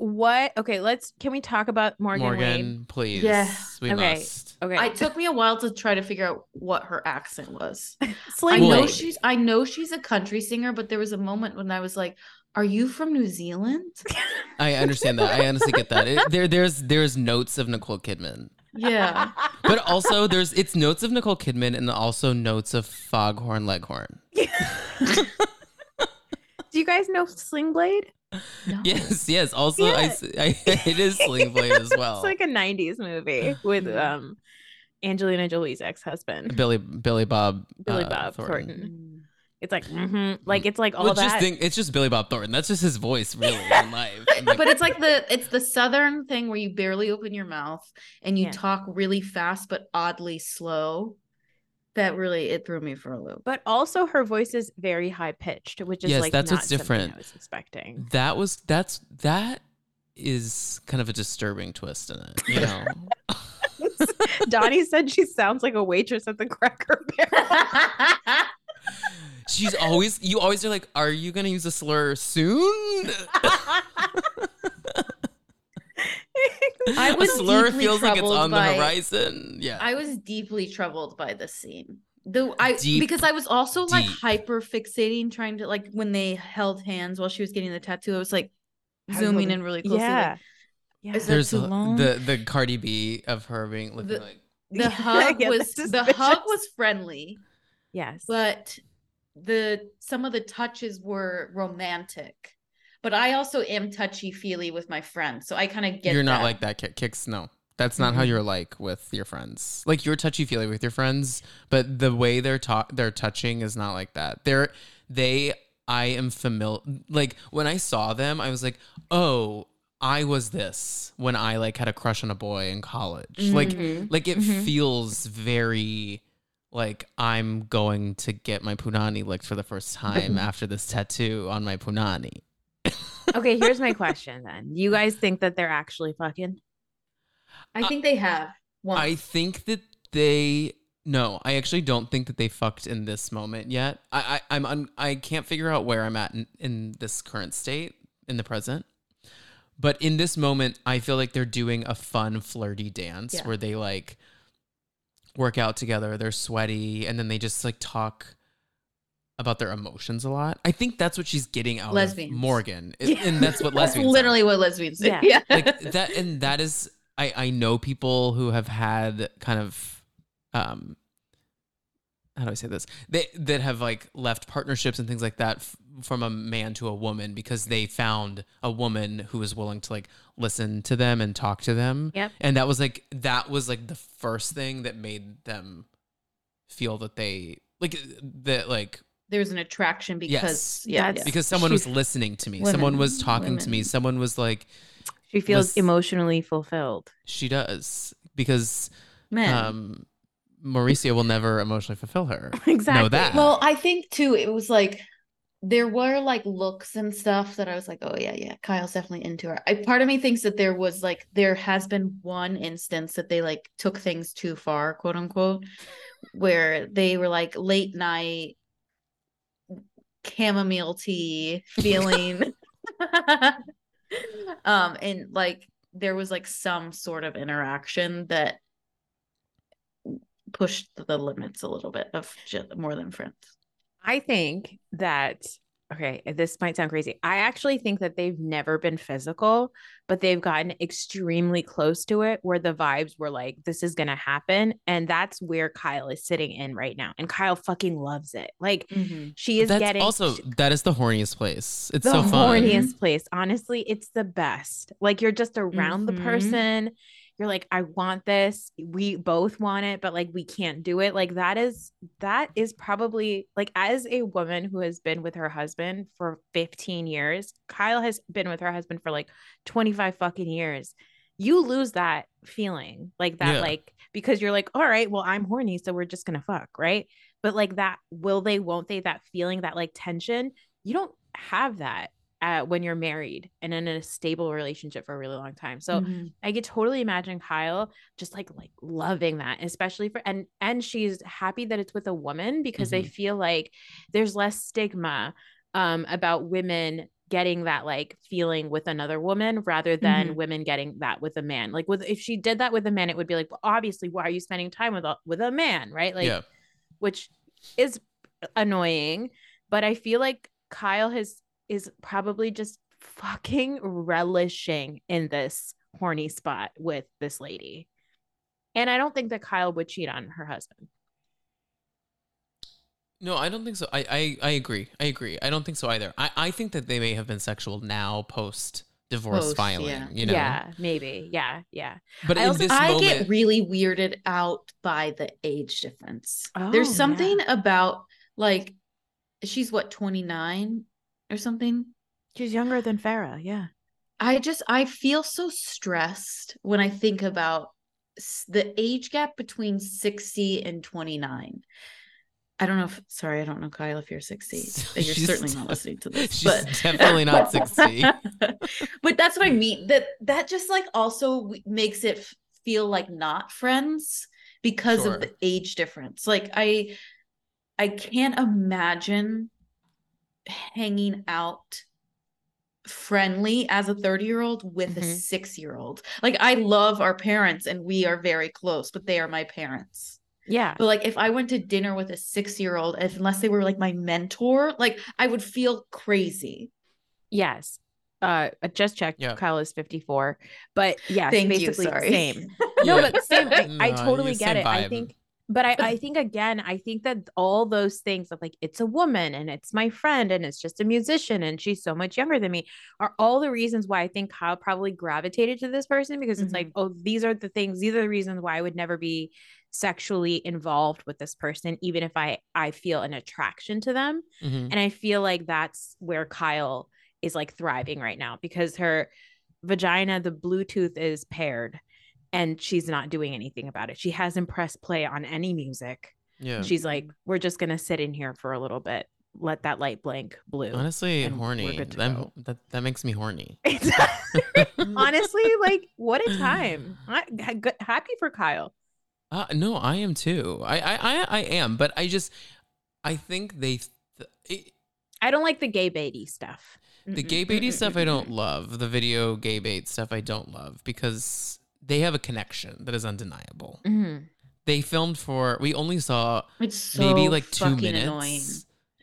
what? Okay, let's. Can we talk about Morgan? Morgan, Wade? please. Yeah. We Okay. must. Okay, It took me a while to try to figure out what her accent was. I know Wait. she's I know she's a country singer, but there was a moment when I was like, "Are you from New Zealand?" I understand that. I honestly get that. It, there, there's, there's notes of Nicole Kidman, Yeah. but also there's, it's notes of Nicole Kidman and also notes of Foghorn Leghorn. Do you guys know Sling Blade? No. Yes, yes. Also, I, Yeah. s- I- it is Sling Blade as well. it's like a '90s movie with um Angelina Jolie's ex-husband, Billy, Billy Bob, Billy uh, Bob Thornton. Thornton. It's like, mm-hmm. like it's like all Well, that. just think, it's just Billy Bob Thornton. That's just his voice, really, in life. Like, But it's like the it's the southern thing where you barely open your mouth and you Yeah. talk really fast but oddly slow. That really it threw me for a loop. but also her voice is very high pitched, which is Yes, like that's not what's something different. I was expecting. that was that's that is kind of a disturbing twist in it. You know, Donnie said she sounds like a waitress at the Cracker Barrel. she's always you always are like, are you gonna use a slur soon? I a was slur deeply feels like it's troubled on the by- horizon. Yeah, I was deeply troubled by the scene. Though I Deep, because I was also like hyper fixating trying to like when they held hands while she was getting the tattoo, I was like I was zooming in really closely. yeah. Like, yeah. Is that there's too a- long? the the Cardi B of her being looking The- like the hug Yeah, was the hug was friendly, yes. but the some of the touches were romantic. But I also am touchy feely with my friends, so I kind of get. you're not that. like that, Ki- Cix. No, that's not how Mhm. you're like with your friends. Like you're touchy feely with your friends, but the way they're talk, they're touching is not like that. They're they. I am familiar. Like when I saw them, I was like, oh. I was this when I like had a crush on a boy in college. Like Mhm. like it Mhm. feels very like I'm going to get my punani licked for the first time after this tattoo on my punani. Okay, here's my question then. You guys think that they're actually fucking? I think they have. Once. I think that they no, I actually don't think that they fucked in this moment yet. I, I I'm un, I can't figure out where I'm at in, in this current state in the present. But in this moment, I feel like they're doing a fun flirty dance Yeah. where they like work out together, they're sweaty, and then they just like talk about their emotions a lot. I think that's what she's getting out Lesbians. of Morgan. And- Yeah. And that's what That's lesbians are literally what lesbians do. Yeah. Yeah. like that and that is i i know people who have had kind of um how do i say this they that have like left partnerships and things like that f- from a man to a woman because they found a woman who was willing to like listen to them and talk to them Yep. and that was like that was like the first thing that made them feel that they like that like There's an attraction because yeah, yeah. because someone She- was listening to me Women. someone was talking to me someone was like She feels Was- emotionally fulfilled. she does because men. um Mauricio will never emotionally fulfill her. Exactly. Know that. Well, I think too, it was like there were like looks and stuff that I was like, oh yeah, yeah, Kyle's definitely into her. I part of me thinks that there was like there has been one instance that they like took things too far, quote unquote, where they were like late night chamomile tea feeling. Um and like there was like some sort of interaction that pushed the limits a little bit of more than friends. I think that okay, this might sound crazy. I actually think that they've never been physical, but they've gotten extremely close to it where the vibes were like, this is gonna happen. And that's where Kyle is sitting in right now. And Kyle fucking loves it. Like she is That's getting also that is the horniest place. It's the so fun. horniest place. Honestly, it's the best. Like you're just around the Mhm. person. You're like, I want this. We both want it, but like we can't do it. Like that is that is probably like as a woman who has been with her husband for 15 years, Kyle has been with her husband for like 25 fucking years. You lose that feeling like that, Yeah. like because you're like, all right, well, I'm horny, so we're just gonna fuck, right? But like that, will they, won't they, that feeling, that like tension, you don't have that uh, when you're married and in a stable relationship for a really long time. So Mhm. I could totally imagine Kyle just like like loving that, especially for and and she's happy that it's with a woman because they feel like there's less stigma um about women getting that like feeling with another woman rather than Mhm. women getting that with a man. Like with if she did that with a man, it would be like, well, obviously, why are you spending time with a with a man, right? Like yeah. which is annoying but i feel like kyle has is probably just fucking relishing in this horny spot with this lady and i don't think that kyle would cheat on her husband No, I don't think so. I, I I agree. I agree. I don't think so either. I, I think that they may have been sexual now post divorce Post, filing. yeah. You know. yeah maybe yeah yeah But I in also- this I moment, get really weirded out by the age difference. Oh, There's yeah. something about like she's what 29 or something. she's younger than Farrah yeah I just I feel so stressed when I think about the age gap between 60 and 29. I don't know if sorry, I don't know Kyle if you're 60. You're She's certainly not listening to this. she's but definitely not 60. but that's what I mean. That that just like also makes it feel like not friends because Sure. of the age difference. Like I I can't imagine hanging out friendly as a 30 year old with a Mhm. six year old. Like I love our parents and we are very close, but they are my parents. yeah But like if I went to dinner with a six year old, unless they were like my mentor, like I would feel crazy. yes uh just checked Yeah. kyle is 54 but yeah Thank you. basically Sorry. same no Yeah. but same I, I totally get same it i think but I, I think again, I think that all those things of like it's a woman and it's my friend and it's just a musician and she's so much younger than me are all the reasons why I think Kyle probably gravitated to this person because it's like, oh, these are the things, these are the reasons why I would never be sexually involved with this person, even if I I feel an attraction to them. Mhm. And I feel like that's where Kyle is like thriving right now because her vagina, the Bluetooth is paired and she's not doing anything about it. She hasn't pressed play on any music. Yeah. She's like, we're just going to sit in here for a little bit, let that light blink blue. Honestly, horny. That, that that makes me horny. Honestly, like, what a time. I, ha- good- happy for Kyle. Uh, no, I am too. I, I I I am, but I just I think they th- it, I don't like the gay baity stuff. the gay baity stuff I don't love. The video gay bait stuff I don't love because they have a connection that is undeniable. Mhm. They filmed for we only saw It's so maybe like two fucking minutes. annoying.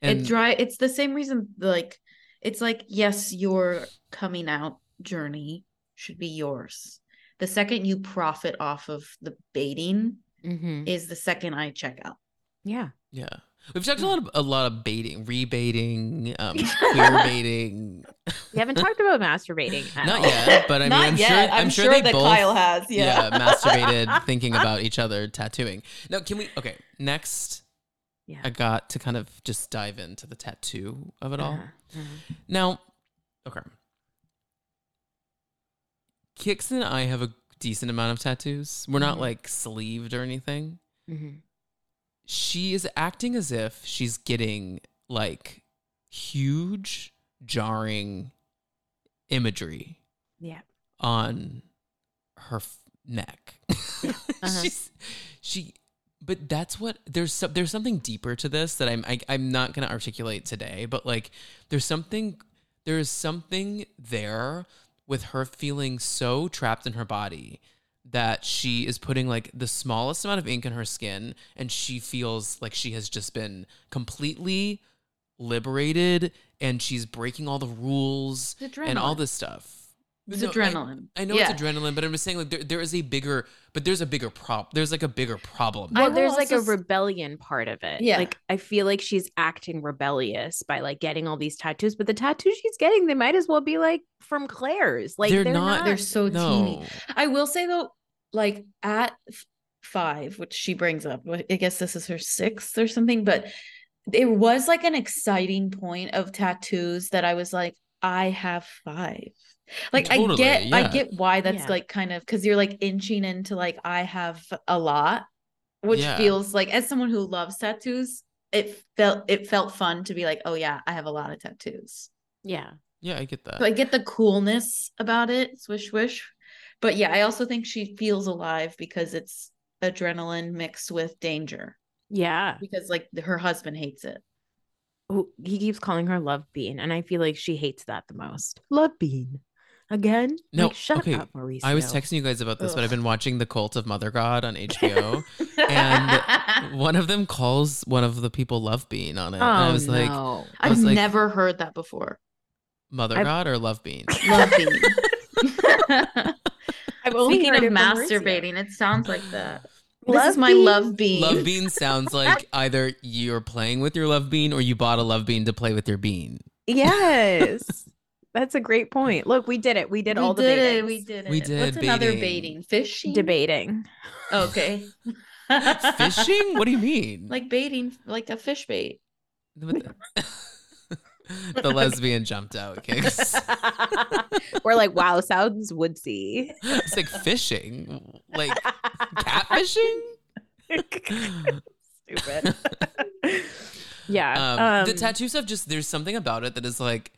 And it dry. It's the same reason. Like, it's like yes, your coming out journey should be yours. The second you profit off of the baiting Mhm. is the second I check out. Yeah. yeah. We've talked a lot of a lot of baiting, rebaiting, um, queer baiting. We haven't talked about masturbating. at Not all. yet, but I mean, Not I'm yet. sure. I'm, sure, they that both. Kyle has. yeah. Yeah. masturbated thinking about each other tattooing. Now, can we? Okay, next, Yeah. I got to kind of just dive into the tattoo of it all. Uh-huh. Mhm. Now, okay, Cix and I have a decent amount of tattoos. We're not Mhm. like sleeved or anything. Mhm. She is acting as if she's getting like huge, jarring imagery Yeah. on her f- neck. Uh-huh. She but that's what there's some, there's something deeper to this that I'm I, I'm not going to articulate today, but like there's something there's something there with her feeling so trapped in her body that she is putting like the smallest amount of ink in her skin and she feels like she has just been completely liberated and she's breaking all the rules and all this stuff. It's No, adrenaline. I know Yeah. it's adrenaline, but I'm just saying like there, there is a bigger, but there's a bigger prop. There's like a bigger problem. I Well, there's like a rebellion part of it. Yeah. Like I feel like she's acting rebellious by like getting all these tattoos, but the tattoos she's getting, they might as well be like from Claire's. Like They're they're, not- not. They're so teeny. I will say though, like at five, which she brings up, wh- I guess this is her sixth or something, but it was like an exciting point of tattoos that I was like, I have five. Like I Totally, get, I get why that's Yeah. like kind of because you're like inching into like I have a lot, which Yeah. feels like as someone who loves tattoos, it felt it felt fun to be like, oh yeah, I have a lot of tattoos. yeah. yeah, I get that. So I get the coolness about it, swish swish. But yeah, I also think she feels alive because it's adrenaline mixed with danger. Yeah. Because like her husband hates it. Ooh, he keeps calling her Love Bean, and I feel like she hates that the most. Love Bean. Again? No, Like, shut okay, up, Mauricio. I was texting you guys about this, but I've been watching The Cult of Mother God on HBO. And one of them calls one of the people Love Bean on it. Oh, and I oh, was like, no. I I've like- never heard that before. Mother I've- God or Love Bean? Love bean. I've only Speaking heard of it masturbating, it sounds like that. this is my bean? love bean. Love Bean sounds like either you're playing with your Love Bean or you bought a Love Bean to play with your bean. Yes. That's a great point. Look, we did it. We did we all the did baitings. it. We did it. We did What's another baiting. baiting? Fishing. debating. Okay. Fishing? What do you mean? like baiting, like a fish bait. The lesbian jumped out. Cix. We're like, wow, sounds woodsy. It's like fishing, like catfishing. Stupid. yeah. Um, Um, the tattoo stuff, just there's something about it that is like,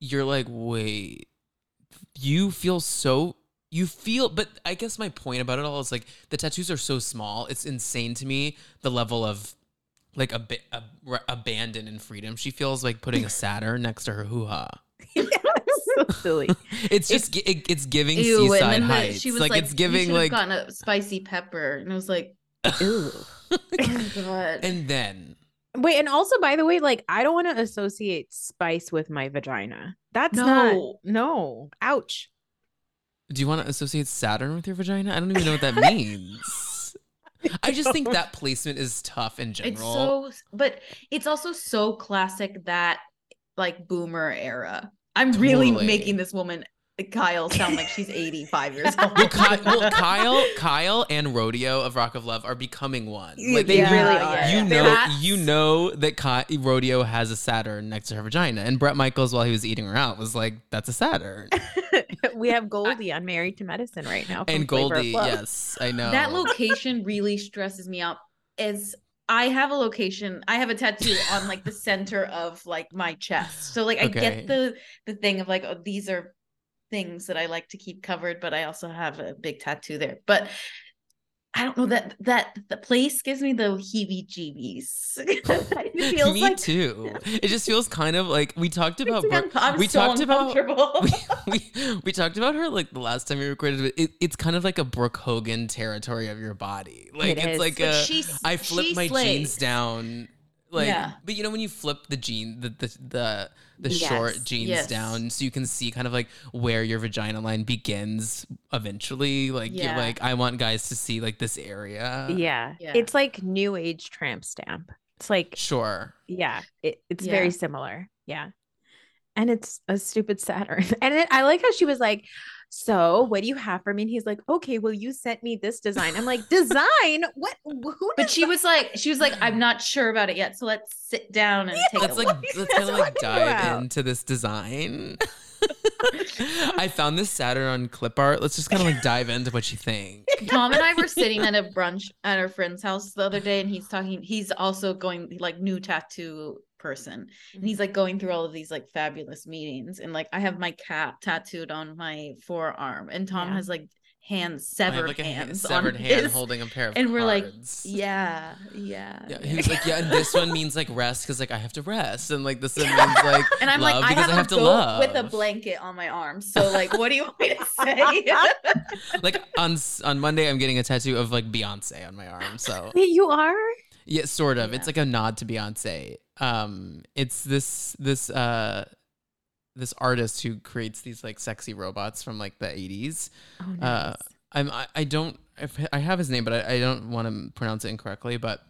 you're like, wait, you feel so, you feel, but I guess my point about it all is like the tattoos are so small. It's insane to me the level of like a bit abandon and freedom. She feels like putting a Saturn next to her hoo ha. so silly. It's just gi- it, it's giving Ew, seaside then the- heights. she was like, like, it's giving should have like gotten a spicy pepper, and I was like, Ooh. oh god. and then Wait, and also by the way, like I don't want to associate spice with my vagina. That's No. not no. Ouch. do you want to associate Saturn with your vagina? I don't even know what that means. I just think that placement is tough in general. It's so, but it's also so classic that like boomer era. I'm really making this woman Kyle sound like she's 85 years old. well, Ky- well, Kyle, Kyle, and Rodeo of Rock of Love are becoming one. Yeah, Like they you, really are. you know, hats. you know that Ky- Rodeo has a Saturn next to her vagina, and Bret Michaels, while he was eating her out, was like, "That's a Saturn." we have Goldie on Married to Medicine right now. from and Goldie, yes, I know That location really stresses me out. Is I have a location, I have a tattoo on like the center of like my chest. So like I Okay. get the the thing of like, oh, these are things that I like to keep covered, but I also have a big tattoo there. But I don't know that that the place gives me the heebie-jeebies. it feels Me like too. It just feels kind of like we talked about. makes Brooke- unco- I'm we so talked about we, we we talked about her like the last time we recorded it, it it's kind of like a Brooke Hogan territory of your body like It it's is. like But a she- I flip my slayed. jeans down like Yeah. but you know when you flip the jean the the the, the Yes. short jeans Yes. down so you can see kind of like where your vagina line begins eventually like you're Yeah. like I want guys to see like this area yeah. Yeah. It's like new age tramp stamp. It's like sure yeah, it, it's Yeah. very similar. Yeah. And it's a stupid Saturn. And it, I like how she was like, So, what do you have for me? And he's like, Okay, well, you sent me this design. I'm like, Design? What? Who But does she was like, she was like, I'm not sure about it yet. So let's sit down and take a let's look. like What are you let's kind of like dive into this design. I found this Saturn on clip art. Let's just kind of like dive into what you think. Tom and I were sitting at a brunch at our friend's house the other day, and he's talking. He's also going like new tattoo person, and he's like mm-hmm. going through all of these like fabulous meetings, and like I have my cat tattooed on my forearm, and Tom Yeah. has like hands severed like a hand, hands severed on hand his, holding a pair of and we're like, cards. yeah, yeah. Yeah, yeah. he was like, yeah, and this one means like rest because like I have to rest, and like this one means like And I'm like, I have, I have a to love. with a blanket on my arm. So like, what do you want me to say? like on on Monday, I'm getting a tattoo of like Beyonce on my arm. So you are? Yeah, sort of. It's like a nod to Beyonce. Um, it's this this uh this artist who creates these like sexy robots from like the 80s. Oh, Uh, I'm I, I don't I've- I have his name, but I, I don't want to pronounce it incorrectly. But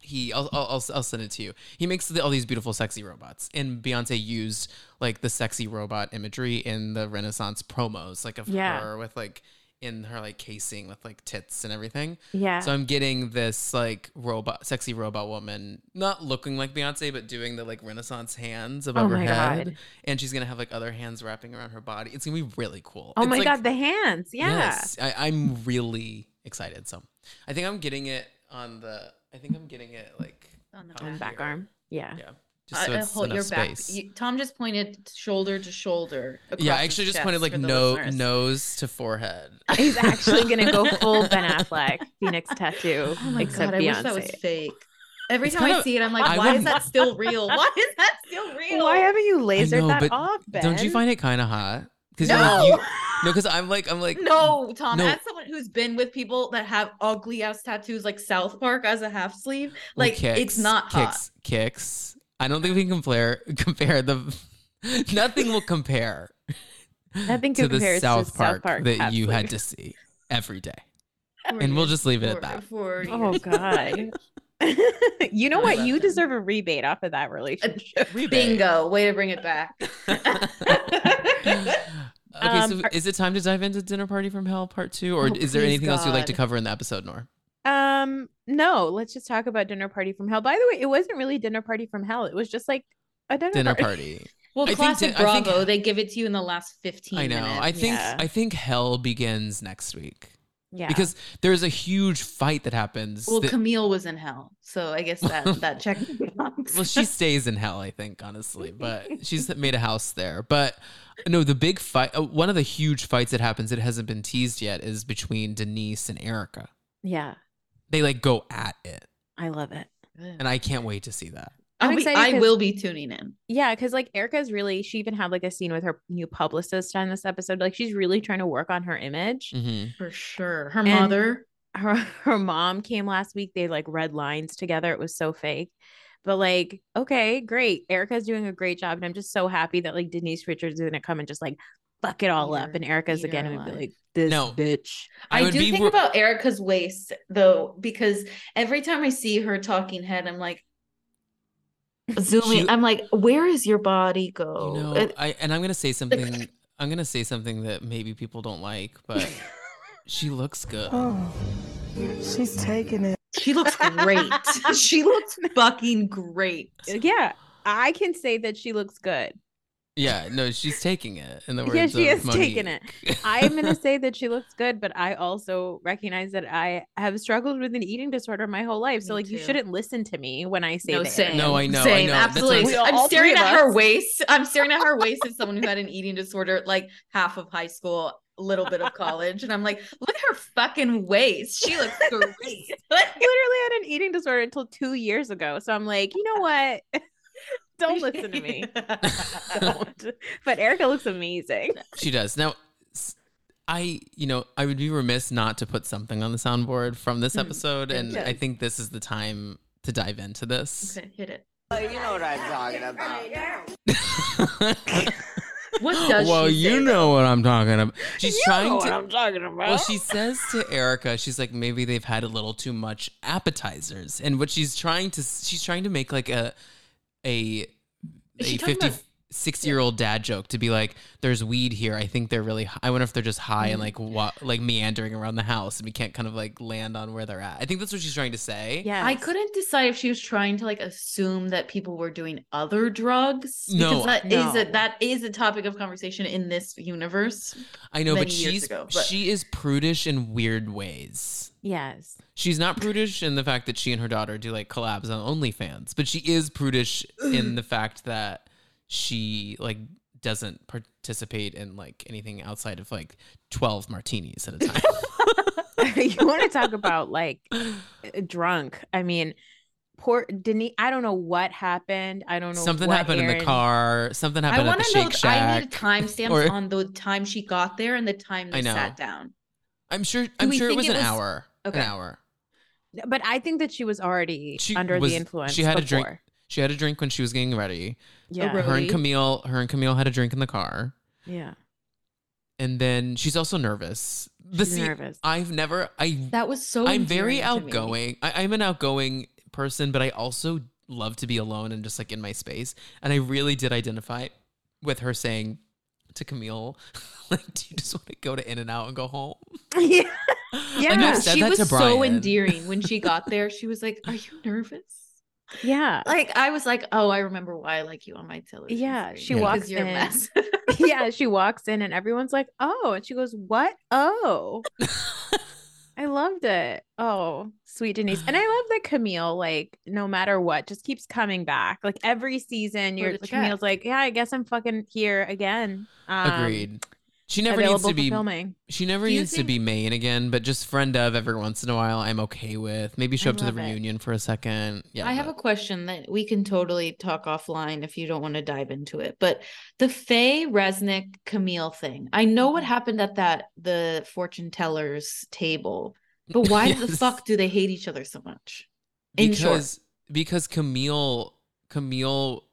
he I'll I'll, I'll, I'll send it to you. He makes the, all these beautiful sexy robots, and Beyonce used like the sexy robot imagery in the Renaissance promos, like of Yeah. her with like in her like casing with like tits and everything. yeah. So I'm getting this like robot, sexy robot woman, not looking like Beyonce, but doing the like Renaissance hands above Oh her my head, God. and she's gonna have like other hands wrapping around her body. It's gonna be really cool. oh It's, my like- God, the hands. Yeah. Yes, I, I'm really excited. So I think I'm getting it on the. I think I'm getting it like On the on On back arm. Yeah. Yeah, just so Uh, uh, hold enough your back. You, Tom just pointed shoulder to shoulder. yeah, I actually just pointed like for no listeners. nose to forehead. He's actually gonna go full Ben Affleck Phoenix tattoo. Oh my except god, I wish that was fake. Every It's time I kinda- see it, I'm like, I why would- is that still real? Why is that still real? Why haven't you lasered know, that off, Ben? Don't you find it kind of hot? Because No. like, you, no, because I'm like I'm like no, Tom, No. as someone who's been with people that have ugly ass tattoos like South Park as a half sleeve, Well, like Cix, it's not hot. Cix, Cix. I don't think we can compare compare the. Nothing will compare Nothing to the compares South to Park, South Park that half you had to see every day, and we'll just leave it at that. Oh. God. you know I what? You him. deserve a rebate off of that relationship. Rebate. Bingo. Way to bring it back. okay, Um, so are- is it time to dive into Dinner Party from Hell Part Two, or Oh, is there please, anything else you'd like to cover in the episode, Noor? Um, no, let's just talk about dinner party from hell. By the way, it wasn't really dinner party from hell. It was just like a dinner, Dinner party. Party. Well, I think classic think- Bravo. they give it to you in the last 15 I know. minutes. I think Yeah. I think Hell begins next week Yeah. because there's a huge fight that happens. well, that- Camille was in hell. So I guess that that check. well, she stays in hell, I think, honestly, but she's made a house there. But no, the big fight, uh, one of the huge fights that happens that hasn't been teased yet is between Denise and Erika. yeah, They like go at it, I love it. and I can't wait to see that. I'll I'm be, excited I 'cause- will be tuning in. Yeah, because like Erika's really, she even had like a scene with her new publicist on this episode. Like she's really trying to work on her image. hmm For sure. Her And- mother. Her her mom came last week. They like read lines together. It was so fake. But like, okay, great. Erika's doing a great job. And I'm just so happy that like Denise Richards is gonna come and just like fuck it all Eat up. And Erika's eat her again gonna be like, this No. bitch. I I, do think wor- about Erika's waist though, because every time I see her talking head, I'm like zooming. She- I'm like, where is your body go? You know, It- I and I'm gonna say something. I'm gonna say something that maybe people don't like, but she looks good. Oh, she's taking it. she looks great. she looks fucking great. Yeah. I can say that she looks good. Yeah, no, she's taking it. In the words Yeah, she of is taking it. I'm gonna say that she looks good, but I also recognize that I have struggled with an eating disorder my whole life. So Me like you shouldn't listen to me when I say No, that. same. No, I know, I Same, know. That's I'm absolutely. saying. I'm staring at of her waist. I'm staring at her waist as someone who had an eating disorder, like half of high school, a little bit of college, and I'm like, look at her fucking waist. She looks great. Like, literally had an eating disorder until two years ago. So I'm like, you know what? Don't listen to me. Don't. But Erika looks amazing. She does. Now, I, you know, I would be remiss not to put something on the soundboard from this Mm, episode, and yes. I think this is the time to dive into this. Okay, hit it. You know what I'm talking about. What does well, she you say, know what I'm talking about. She's trying to. I'm talking about. Well, she says to Erika, she's like, maybe they've had a little too much appetizers, and what she's trying to, she's trying to make like a, a, a 50, about- 60 year old dad joke to be like, there's weed here. I think they're really. hi- I wonder if they're just high and like wa- like meandering around the house, and we can't kind of like land on where they're at. I think that's what she's trying to say. Yeah. I couldn't decide if she was trying to like assume that people were doing other drugs. No. because that is No. a that is a topic of conversation in this universe. I know, but she's ago, but- she is prudish in weird ways. Yes. She's not prudish in the fact that she and her daughter do like collabs on OnlyFans, but she is prudish in the fact that she like doesn't participate in like anything outside of like 12 martinis at a time. you want to talk about like uh, drunk? I mean, poor Denise. I don't know what happened. I don't know. something what happened in the car, something I happened at want the to know. Shake I need Shack. timestamps or- on the time she got there and the time I they know. sat down. I'm sure I'm sure it was it an was- hour. Okay. An hour. But I think that she was already She under was- the influence. she had a drink. Before. She had a drink when she was getting ready. Yeah. ro- Her and Camille, her and Camille had a drink in the car. yeah. And then she's also nervous. The She's scene- nervous. I've never I That was so. I'm very endearing to me. outgoing. I, I'm an outgoing person, but I also love to be alone and just like in my space. And I really did identify with her saying to Camille, like, do you just want to go to In and Out and go home? yeah. Yeah. I've said she that was to so endearing when she got there. She was like, "Are you nervous?" Yeah. Like I was like, "Oh, I remember why I like you on my television." Yeah, screen, she because walks you're a in. mess. yeah. She walks in and everyone's like, oh. And she goes, what? Oh. I loved it. Oh, sweet Denise. And I love that Camille, like, no matter what, just keeps coming back. Like every season, For you're the check. Camille's like, yeah, I guess I'm fucking here again. Um, Agreed. She never needs to be filming. she never Do you needs to be main again, but just friend of every once in a while I'm okay with. Maybe show I up to the love it. reunion for a second. Yeah. I have a question that we can totally talk offline if you don't want to dive into it. But the Faye Resnick Camille thing, I know Mm-hmm. what happened at that the fortune tellers table, but why the fuck do they hate each other so much? In short. because because Camille Camille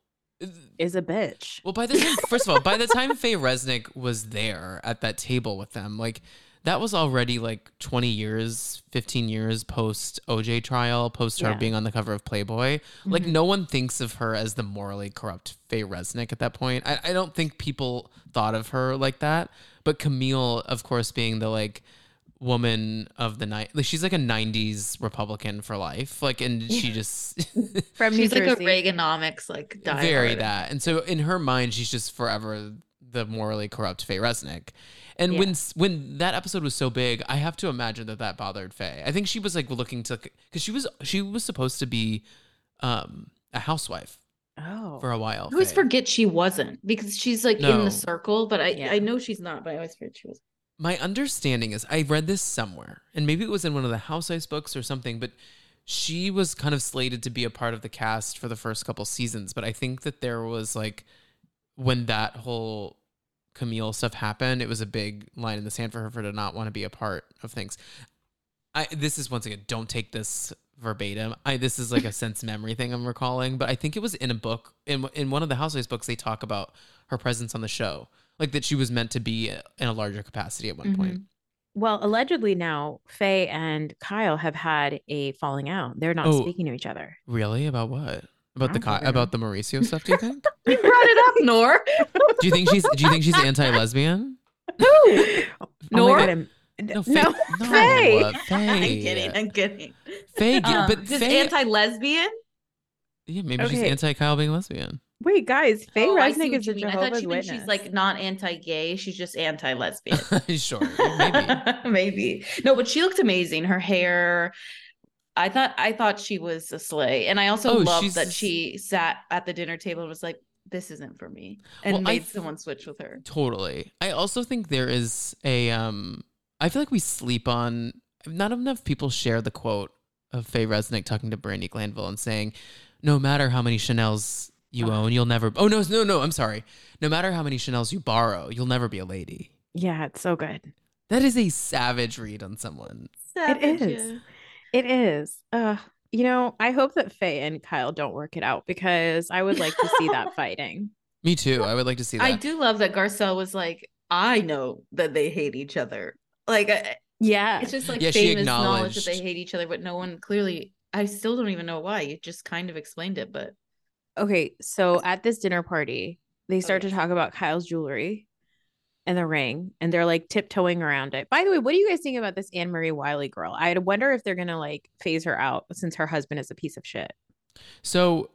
Is a bitch. Well, by the time, first of all, by the time Faye Resnick was there at that table with them, like that was already like 20 years, 15 years post OJ trial, post her Yeah. being on the cover of Playboy. Like, Mhm. no one thinks of her as the morally corrupt Faye Resnick at that point. I, I don't think people thought of her like that. But Camille, of course, being the like woman of the night, like she's like a 90s Republican for life. Like, and she just. From She's New like a Reaganomics like diehard. very that. And so in her mind, she's just forever the morally corrupt Faye Resnick. And when when that episode was so big, I have to imagine that that bothered Faye. I think she was like looking to because she was she was supposed to be um, a housewife Oh. for a while. I always Faye. forget she wasn't because she's like in the circle, but I Yeah. I know she's not, but I always forget she was. My understanding is I read this somewhere, and maybe it was in one of the Housewives books or something, but she was kind of slated to be a part of the cast for the first couple seasons. But I think that there was like when that whole Camille stuff happened, it was a big line in the sand for her for to not want to be a part of things. I this is once again don't take this verbatim. I this is like a sense memory thing I'm recalling, but I think it was in a book in in one of the Housewives books they talk about her presence on the show, like that she was meant to be in a larger capacity at one point. Well, allegedly now, Faye and Kyle have had a falling out. They're not Oh. speaking to each other. Really? About what? About the don't Ki- about the Mauricio stuff? Do you think? You brought it up, Noor. do you think she's Do you think she's anti-lesbian? Oh Noor? my God, I'm- No, no, Faye- no, Faye. uh, Faye. I'm kidding. I'm kidding. Faye, Um, but just Faye, anti-lesbian. yeah, maybe she's anti-Kyle being lesbian. Wait, guys, Faye Oh, I see Resnick what is you a mean. I thought you meant Witness. she's like not anti-gay. She's just anti-lesbian. sure, maybe. Maybe. No, but she looked amazing. Her hair. I thought I thought she was a slay. And I also Oh, loved that she sat at the dinner table and was like, this isn't for me. And Well, I made th- someone switch with her. Totally. I also think there is a um I feel like we sleep on not enough people share the quote of Faye Resnick talking to Brandi Glanville and saying, No matter how many Chanel's you Ugh. own, you'll never oh no, no, no, I'm sorry. No matter how many Chanel's you borrow, you'll never be a lady. yeah, it's so good. That is a savage read on someone. It is. It is. Uh, you know, I hope that Faye and Kyle don't work it out because I would like to see that fighting. Me too. I would like to see that. I do love that Garcelle was like, I know that they hate each other. Like I- Yeah. it's just like Yeah, she famous knowledge that they hate each other, but no one clearly I still don't even know why. You just kind of explained it, but Okay, so at this dinner party, they start Okay. to talk about Kyle's jewelry and the ring, and they're like tiptoeing around it. By the way, what do you guys think about this Annemarie Wiley girl? I wonder if they're gonna like phase her out since her husband is a piece of shit. so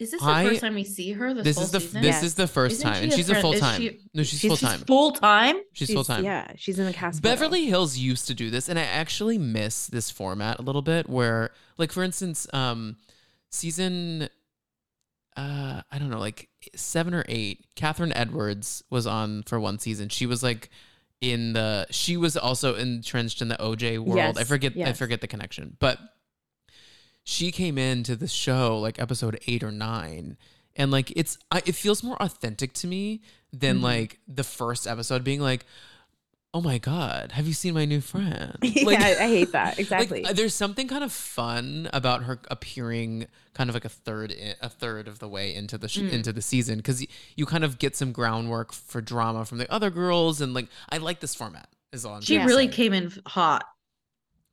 is this the I- first time we see her this, this whole is the season? this Yes. is the 1st Isn't time. she And she's a friend- full time. she- No, she's, She's full time. full time. She's full time. Yeah, she's in the cast. photo. Beverly Hills used to do this, and I actually miss this format a little bit. Where, like, for instance, um, season, uh, I don't know, like seven or eight, Kathryn Edwards was on for one season. She was like in the, she was also entrenched in the OJ world. I Yes, forget, I forget the connection, but she came into the show like episode eight or nine. And like it's, I, it feels more authentic to me than Mhm. like the first episode being like, oh my god have you seen my new friend yeah, I hate that exactly. uh, there's something kind of fun about her appearing kind of like a third i- a third of the way into the sh- Mm. into the season because y- you kind of get some groundwork for drama from the other girls and like i like this format is all I'm She saying. really came in hot.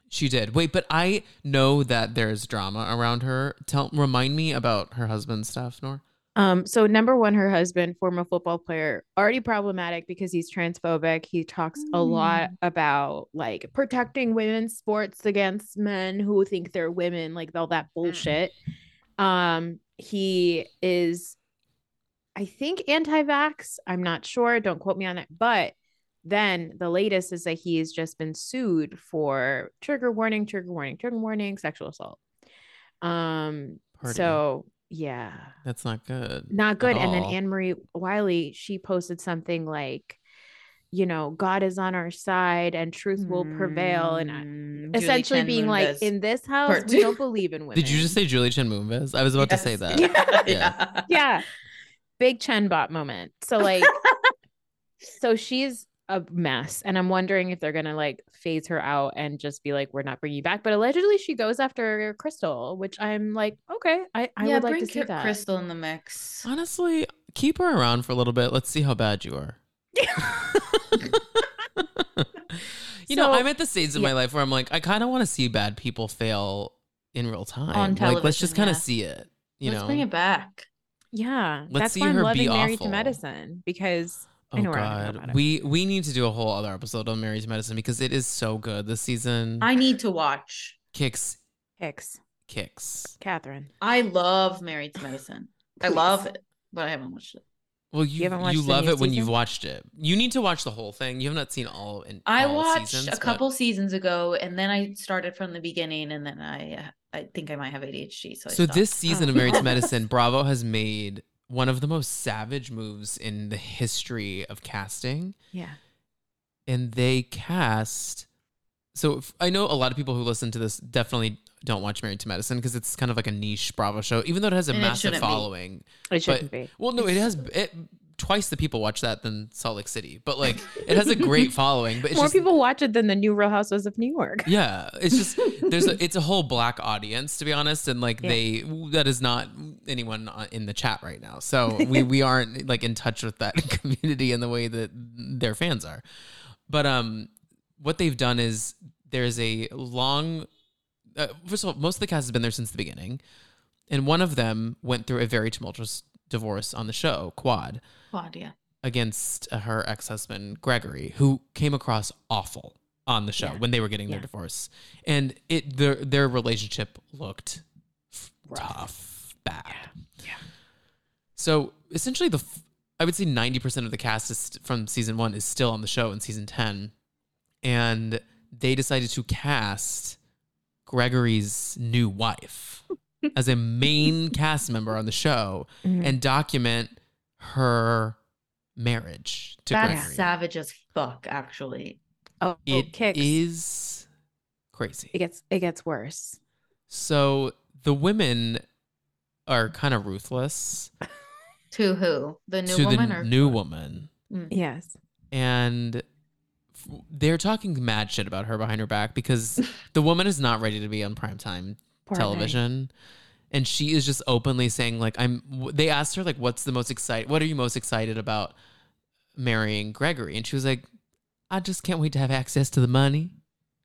she did wait but i know that there's drama around her tell remind me about her husband's stuff Noor Um, so number one, her husband, former football player, already problematic because he's transphobic. He talks a lot about like protecting women's sports against men who think they're women, like all that bullshit. Um, he is, I think, anti-vax. I'm not sure. Don't quote me on it. But then the latest is that he has just been sued for trigger warning, trigger warning, trigger warning, sexual assault. Um, Party. so yeah that's not good not good. And then. Anne Marie Wiley, she posted something like, you know, God is on our side and truth will prevail. And Mm, Julie essentially Chen being like, in this house, we don't believe in women. did you just say julie chen moonves i was about to say that Yeah, Yeah. yeah. Yeah. Big Chen bot moment. So, like, so she's a mess. And I'm wondering if they're going to like phase her out and just be like, we're not bringing you back. But allegedly, she goes after Crystal, which I'm like, okay, I, I yeah, would like bring to see Kir- that. Crystal in the mix. honestly keep her around for a little bit let's see how bad you are you know, I'm at the stage in my life where I'm like, I kind of want to see bad people fail in real time. On television, like, let's just kind of yeah. see it. You Let's know, bring it back. Yeah. Let's that's see why I'm loving be Married awful. to Medicine because I oh know we're not gonna talk god, we we need to do a whole other episode on Mary's Medicine because it is so good this season. I need to watch. Cix Cix, Cix. Catherine. I love Married to Medicine. I love it, but I haven't watched it. Well, you haven't watched you love new it when you've watched it. You need to watch the whole thing. You have not seen all in. I all watched seasons, a but- couple seasons ago, and then I started from the beginning, and then I uh, I think I might have ADHD. So I So this season Oh. of Married to Medicine, Bravo has made one of the most savage moves in the history of casting. Yeah. and they cast. So if, I know a lot of people who listen to this definitely don't watch Married to Medicine because it's kind of like a niche Bravo show, even though it has a And massive be. following. It shouldn't be. Well, no, it has it twice the people watch that than Salt Lake City, but like it has a great following. But it's More just, people watch it than the new Real Housewives of New York. Yeah, it's just there's a it's a whole black audience to be honest, and like Yeah. they that is not anyone in the chat right now, so we we aren't like in touch with that community in the way that their fans are. But um, what they've done is there's a long. Uh, first of all, most of the cast has been there since the beginning, and one of them went through a very tumultuous divorce on the show, Quad Claudia. against uh, her ex-husband Gregory, who came across awful on the show Yeah. when they were getting their divorce, and it their their relationship looked f- tough, bad. Yeah. So essentially, the f- I would say ninety percent of the cast is from season one is still on the show in season ten, and they decided to cast Gregory's new wife as a main cast member on the show Mhm. and document her marriage to That's Gregory. savage as fuck, actually. Oh, It kicks. is crazy. It gets it gets worse. So the women are kind of ruthless To who? The new to woman the or new woman, Yes. and they're talking mad shit about her behind her back because the woman is not ready to be on primetime Poor thing. television. And she is just openly saying, like, I'm. They asked her, like, what's the most excited? What are you most excited about marrying Gregory? And she was like, I just can't wait to have access to the money.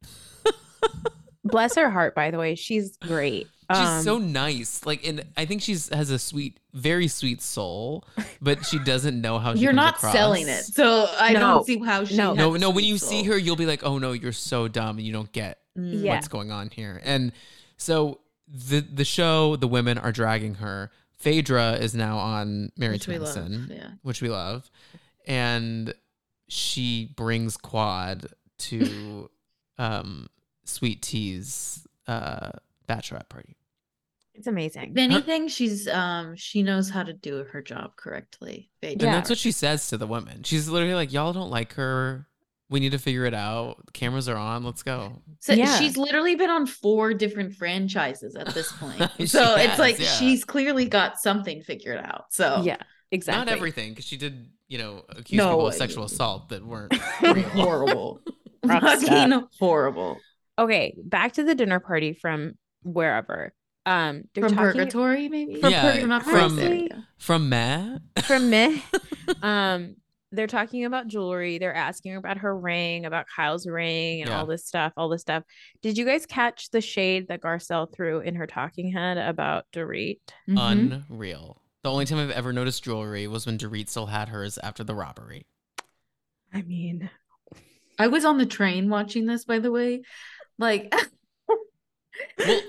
Bless her heart, by the way. She's great. She's Um, so nice. Like, and I think she's has a sweet, very sweet soul, but she doesn't know how she You're comes not across. selling it, so I No. don't see how she. No. has No, a no. When sweet you see her, you'll be like, "Oh no, you're so dumb, and you don't get Mm. Yeah. what's going on here." And so the the show, the women are dragging her. Phaedra is now on Mary Which we love, yeah. which we love, and she brings Quad to um, Sweet Tea's uh, bachelorette party. It's amazing. If anything, she's um she knows how to do her job correctly. Phaedra. And Yeah. that's what she says to the women. She's literally like, "Y'all don't like her. We need to figure it out. cameras are on. Let's go." So Yeah. she's literally been on four different franchises at this point. She so it's has, like yeah. she's clearly got something figured out. So Yeah, exactly. Not everything, because she did, you know, accuse No, people of sexual assault that weren't. horrible. Fucking horrible. Okay, back to the dinner party from wherever. Um, they're From talking purgatory, maybe? From Yeah, From, from- Purgatory. From Matt. from me. um, they're talking about jewelry. They're asking about her ring, about Kyle's ring, and Yeah. all this stuff. All this stuff. Did you guys catch the shade that Garcelle threw in her talking head about Dorit? Mhm. Unreal. The only time I've ever noticed jewelry was when Dorit still had hers after the robbery. I mean, I was on the train watching this, by the way. Like, Well,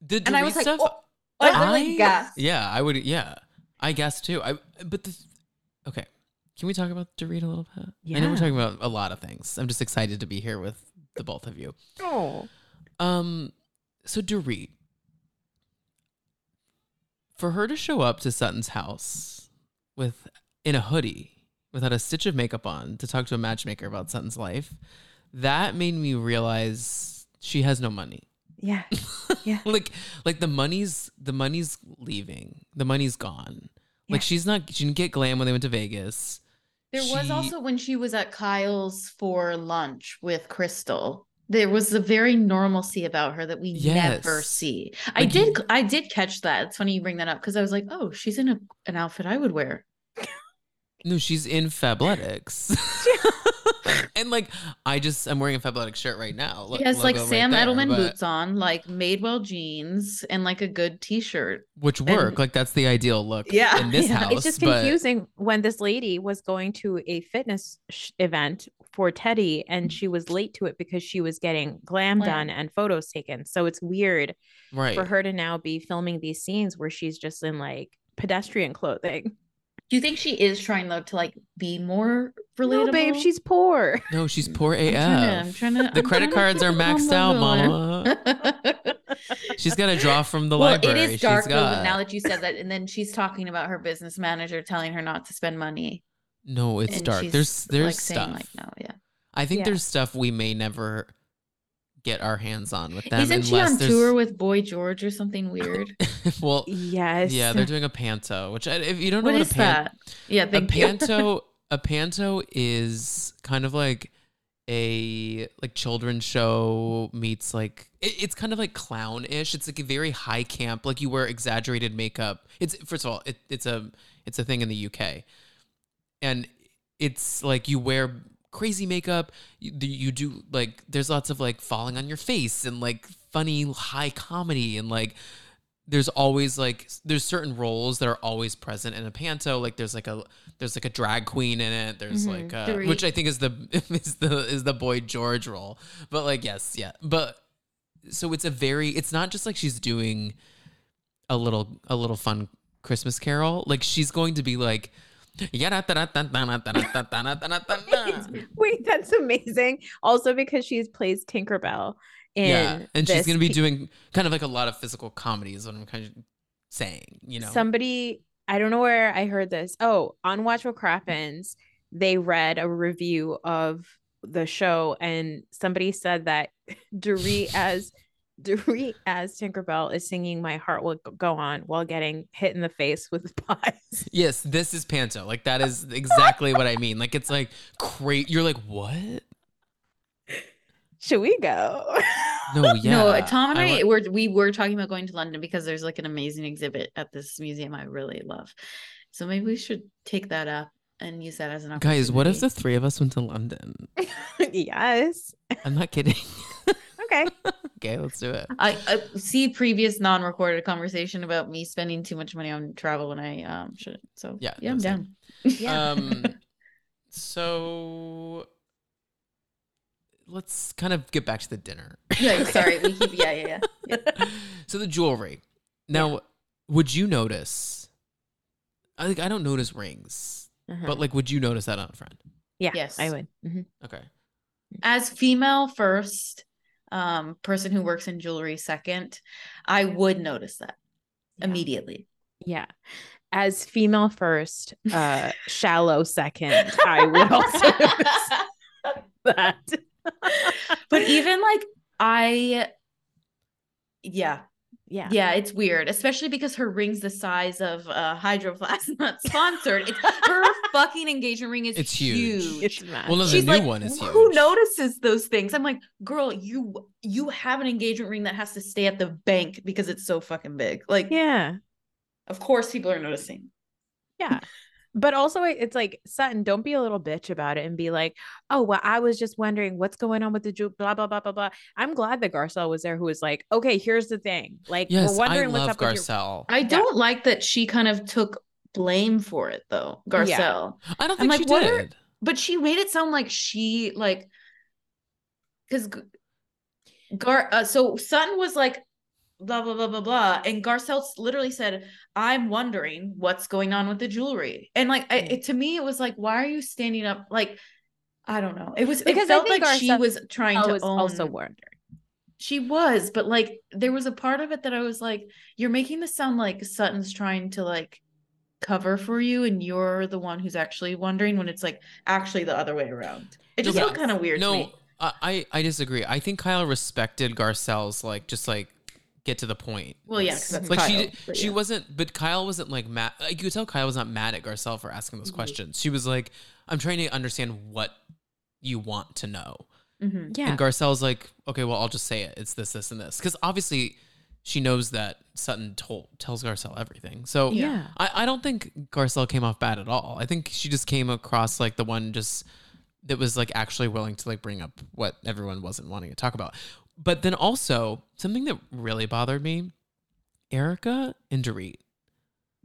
the Dorit and I was like, oh, I literally I- gasped. Yeah, I would. Yeah, I guess too. I but the okay. Can we talk about Dorit a little bit? Yeah. I know we're talking about a lot of things. I'm just excited to be here with the both of you. oh, Um, so Dorit, for her to show up to Sutton's house with in a hoodie without a stitch of makeup on to talk to a matchmaker about Sutton's life, that made me realize she has no money. yeah, Yeah. like like the money's the money's leaving. The money's gone. Yeah. Like she's not she didn't get glam when they went to Vegas. There was also when she was at Kyle's for lunch with Crystal. There was a very normalcy about her that we never Yes. see. I Like you- did I did catch that. It's funny you bring that up because I was like, oh, she's in a, an outfit I would wear. No, she's in Fabletics. And like I just I'm wearing a Fabletics shirt right now. Lo- She has like logo right Sam there, Edelman but- boots on, like Madewell jeans, and like a good t-shirt. which work. And- like that's the ideal look Yeah. in this Yeah. house. it's just but- confusing when this lady was going to a fitness sh- event for Teddi and she was late to it because she was getting glam Glam. done and photos taken. So it's weird right. for her to now be filming these scenes where she's just in like pedestrian clothing. Do you think she is trying though to like be more relatable? No, babe, she's poor. No, she's poor AF. I'm trying to, I'm trying to, the I'm credit cards are maxed out, the mama. lower. She's got to draw from the well, library. it is dark she's though. got. Now that you said that, and then she's talking about her business manager telling her not to spend money. no, it's and dark. she's, There's there's like stuff. saying like no, yeah. I think Yeah. there's stuff we may never get our hands on with them. Isn't she on there's- tour with Boy George or something weird? well, Yes. yeah, they're doing a panto, which I, if you don't know what what is a pan- that? Yeah, a thank you. panto a panto is kind of like a like children's show meets like it, it's kind of like clown-ish it's like a very high camp like you wear exaggerated makeup it's first of all it, it's a it's a thing in the uk and it's like you wear crazy makeup. You, you do like there's lots of like falling on your face and like funny high comedy and like there's always like there's certain roles that are always present in a panto. Like there's like a there's like a drag queen in it. There's Mhm. like uh Dorit. which i think is the is the is the boy george role. But like yes yeah. But so it's a very it's not just like she's doing a little a little fun christmas carol. Like she's going to be like Wait, that's amazing. Also because she plays Tinkerbell in yeah and she's going to be doing kind of like a lot of physical comedy is what i'm kind of saying you know somebody I don't know where I heard this. Oh, on Watch What Crappens, they read a review of the show and somebody said that Dorit as Dorit as Tinkerbell is singing My Heart Will Go On while getting hit in the face with pies. Yes, this is panto. Like that is exactly what I mean. Like it's like great. You're like, what? Should we go? No, yeah. no, Tom and I, wa- were we were talking about going to London because there's like an amazing exhibit at this museum I really love. So maybe we should take that up and use that as an opportunity. guys, what if the three of us went to London? yes. I'm not kidding. Okay. okay, let's do it. I, I see previous non-recorded conversation about me spending too much money on travel when I um shouldn't. So Yeah, yeah, I'm no, down. Yeah. Um, so let's kind of get back to the dinner. Yeah, sorry, we keep yeah, yeah, yeah. yeah. so the jewelry. Now, would you notice? I like I don't notice rings, Uh-huh. but like, would you notice that on a friend? yeah, Yes. I would. Mhm. Okay. As female first, um, person who works in jewelry second, I would notice that Yeah. immediately. Yeah. As female first, uh shallow second, I would also that. but even like I yeah, yeah. yeah, it's weird, especially because her ring's the size of uh Hydro Flask, not sponsored. It's, her fucking engagement ring is It's huge. It's mad. Well, no, the She's new like, one is huge. who notices those things? I'm like, girl, you you have an engagement ring that has to stay at the bank because it's so fucking big. Like, yeah. of course, people are noticing. Yeah. But also it's like Sutton, don't be a little bitch about it and be like, oh well, I was just wondering what's going on with the jewel, blah blah blah blah blah. I'm glad that Garcelle was there who was like, okay, here's the thing. Like Yes, we're wondering I what's love up with your Garcelle. I don't like that she kind of took blame for it though, Garcelle. I don't think I'm think like, she what are- did. but she made it sound like she like because Gar uh, so Sutton was like blah blah blah blah blah and Garcelle literally said I'm wondering what's going on with the jewelry and like I, mm. it, to me it was like why are you standing up like I don't know it was Because it I felt think like she was trying I to was own also wondering. she was but like there was a part of it that I was like you're making this sound like Sutton's trying to like cover for you and you're the one who's actually wondering when it's like actually the other way around it just Yeah. felt kind of weird to No, me. I, I I disagree. I think Kyle respected Garcelle's like just like get to the point. Well, yeah, 'cause that's like she did- she yeah. wasn't, but Kyle wasn't like mad. Like you could tell Kyle was not mad at Garcelle for asking Mm-hmm. those questions. She was like, "I'm trying to understand what you want to know." Mhm. Yeah. And Garcelle's like, "Okay, well, I'll just say it. It's this, this, and this." Because obviously, she knows that Sutton told tells Garcelle everything. So yeah. I, I don't think Garcelle came off bad at all. I think she just came across like the one just that was like actually willing to like bring up what everyone wasn't wanting to talk about. But then also something that really bothered me, Erika and Dorit,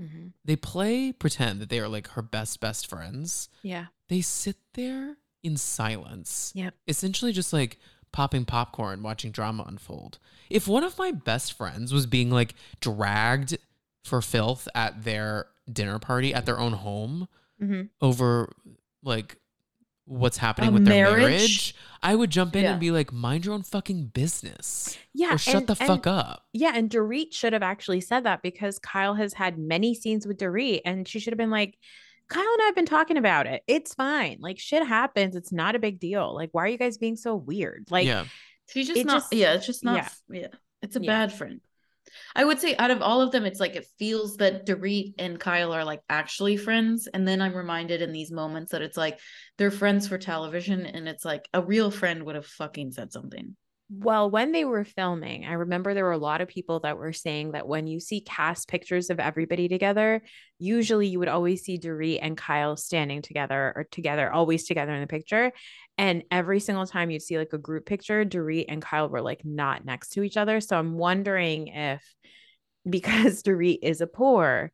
Mhm. they play pretend that they are like her best best friends. Yeah. They sit there in silence. Yep. Essentially just like popping popcorn, watching drama unfold. If one of my best friends was being like dragged for filth at their dinner party at their own home Mhm. over like what's happening A with their marriage? marriage, I would jump in Yeah. and be like, mind your own fucking business. Yeah. or shut and- the and- fuck up. Yeah, and Dorit should have actually said that because Kyle has had many scenes with Dorit, and she should have been like, Kyle and I have been talking about it. It's fine. Like shit happens. It's not a big deal. Like, why are you guys being so weird? Like, yeah. She's just not. just- yeah, it's just not. yeah. Yeah, it's a Yeah. bad friend. I would say out of all of them, it's like it feels that Dorit and Kyle are like actually friends, and then I'm reminded in these moments that it's like they're friends for television, and it's like a real friend would have fucking said something. Well, when they were filming, I remember there were a lot of people that were saying that when you see cast pictures of everybody together, usually you would always see Dorit and Kyle standing together or together, always together in the picture. And every single time you'd see like a group picture, Dorit and Kyle were like not next to each other. So I'm wondering if because Dorit is a poor,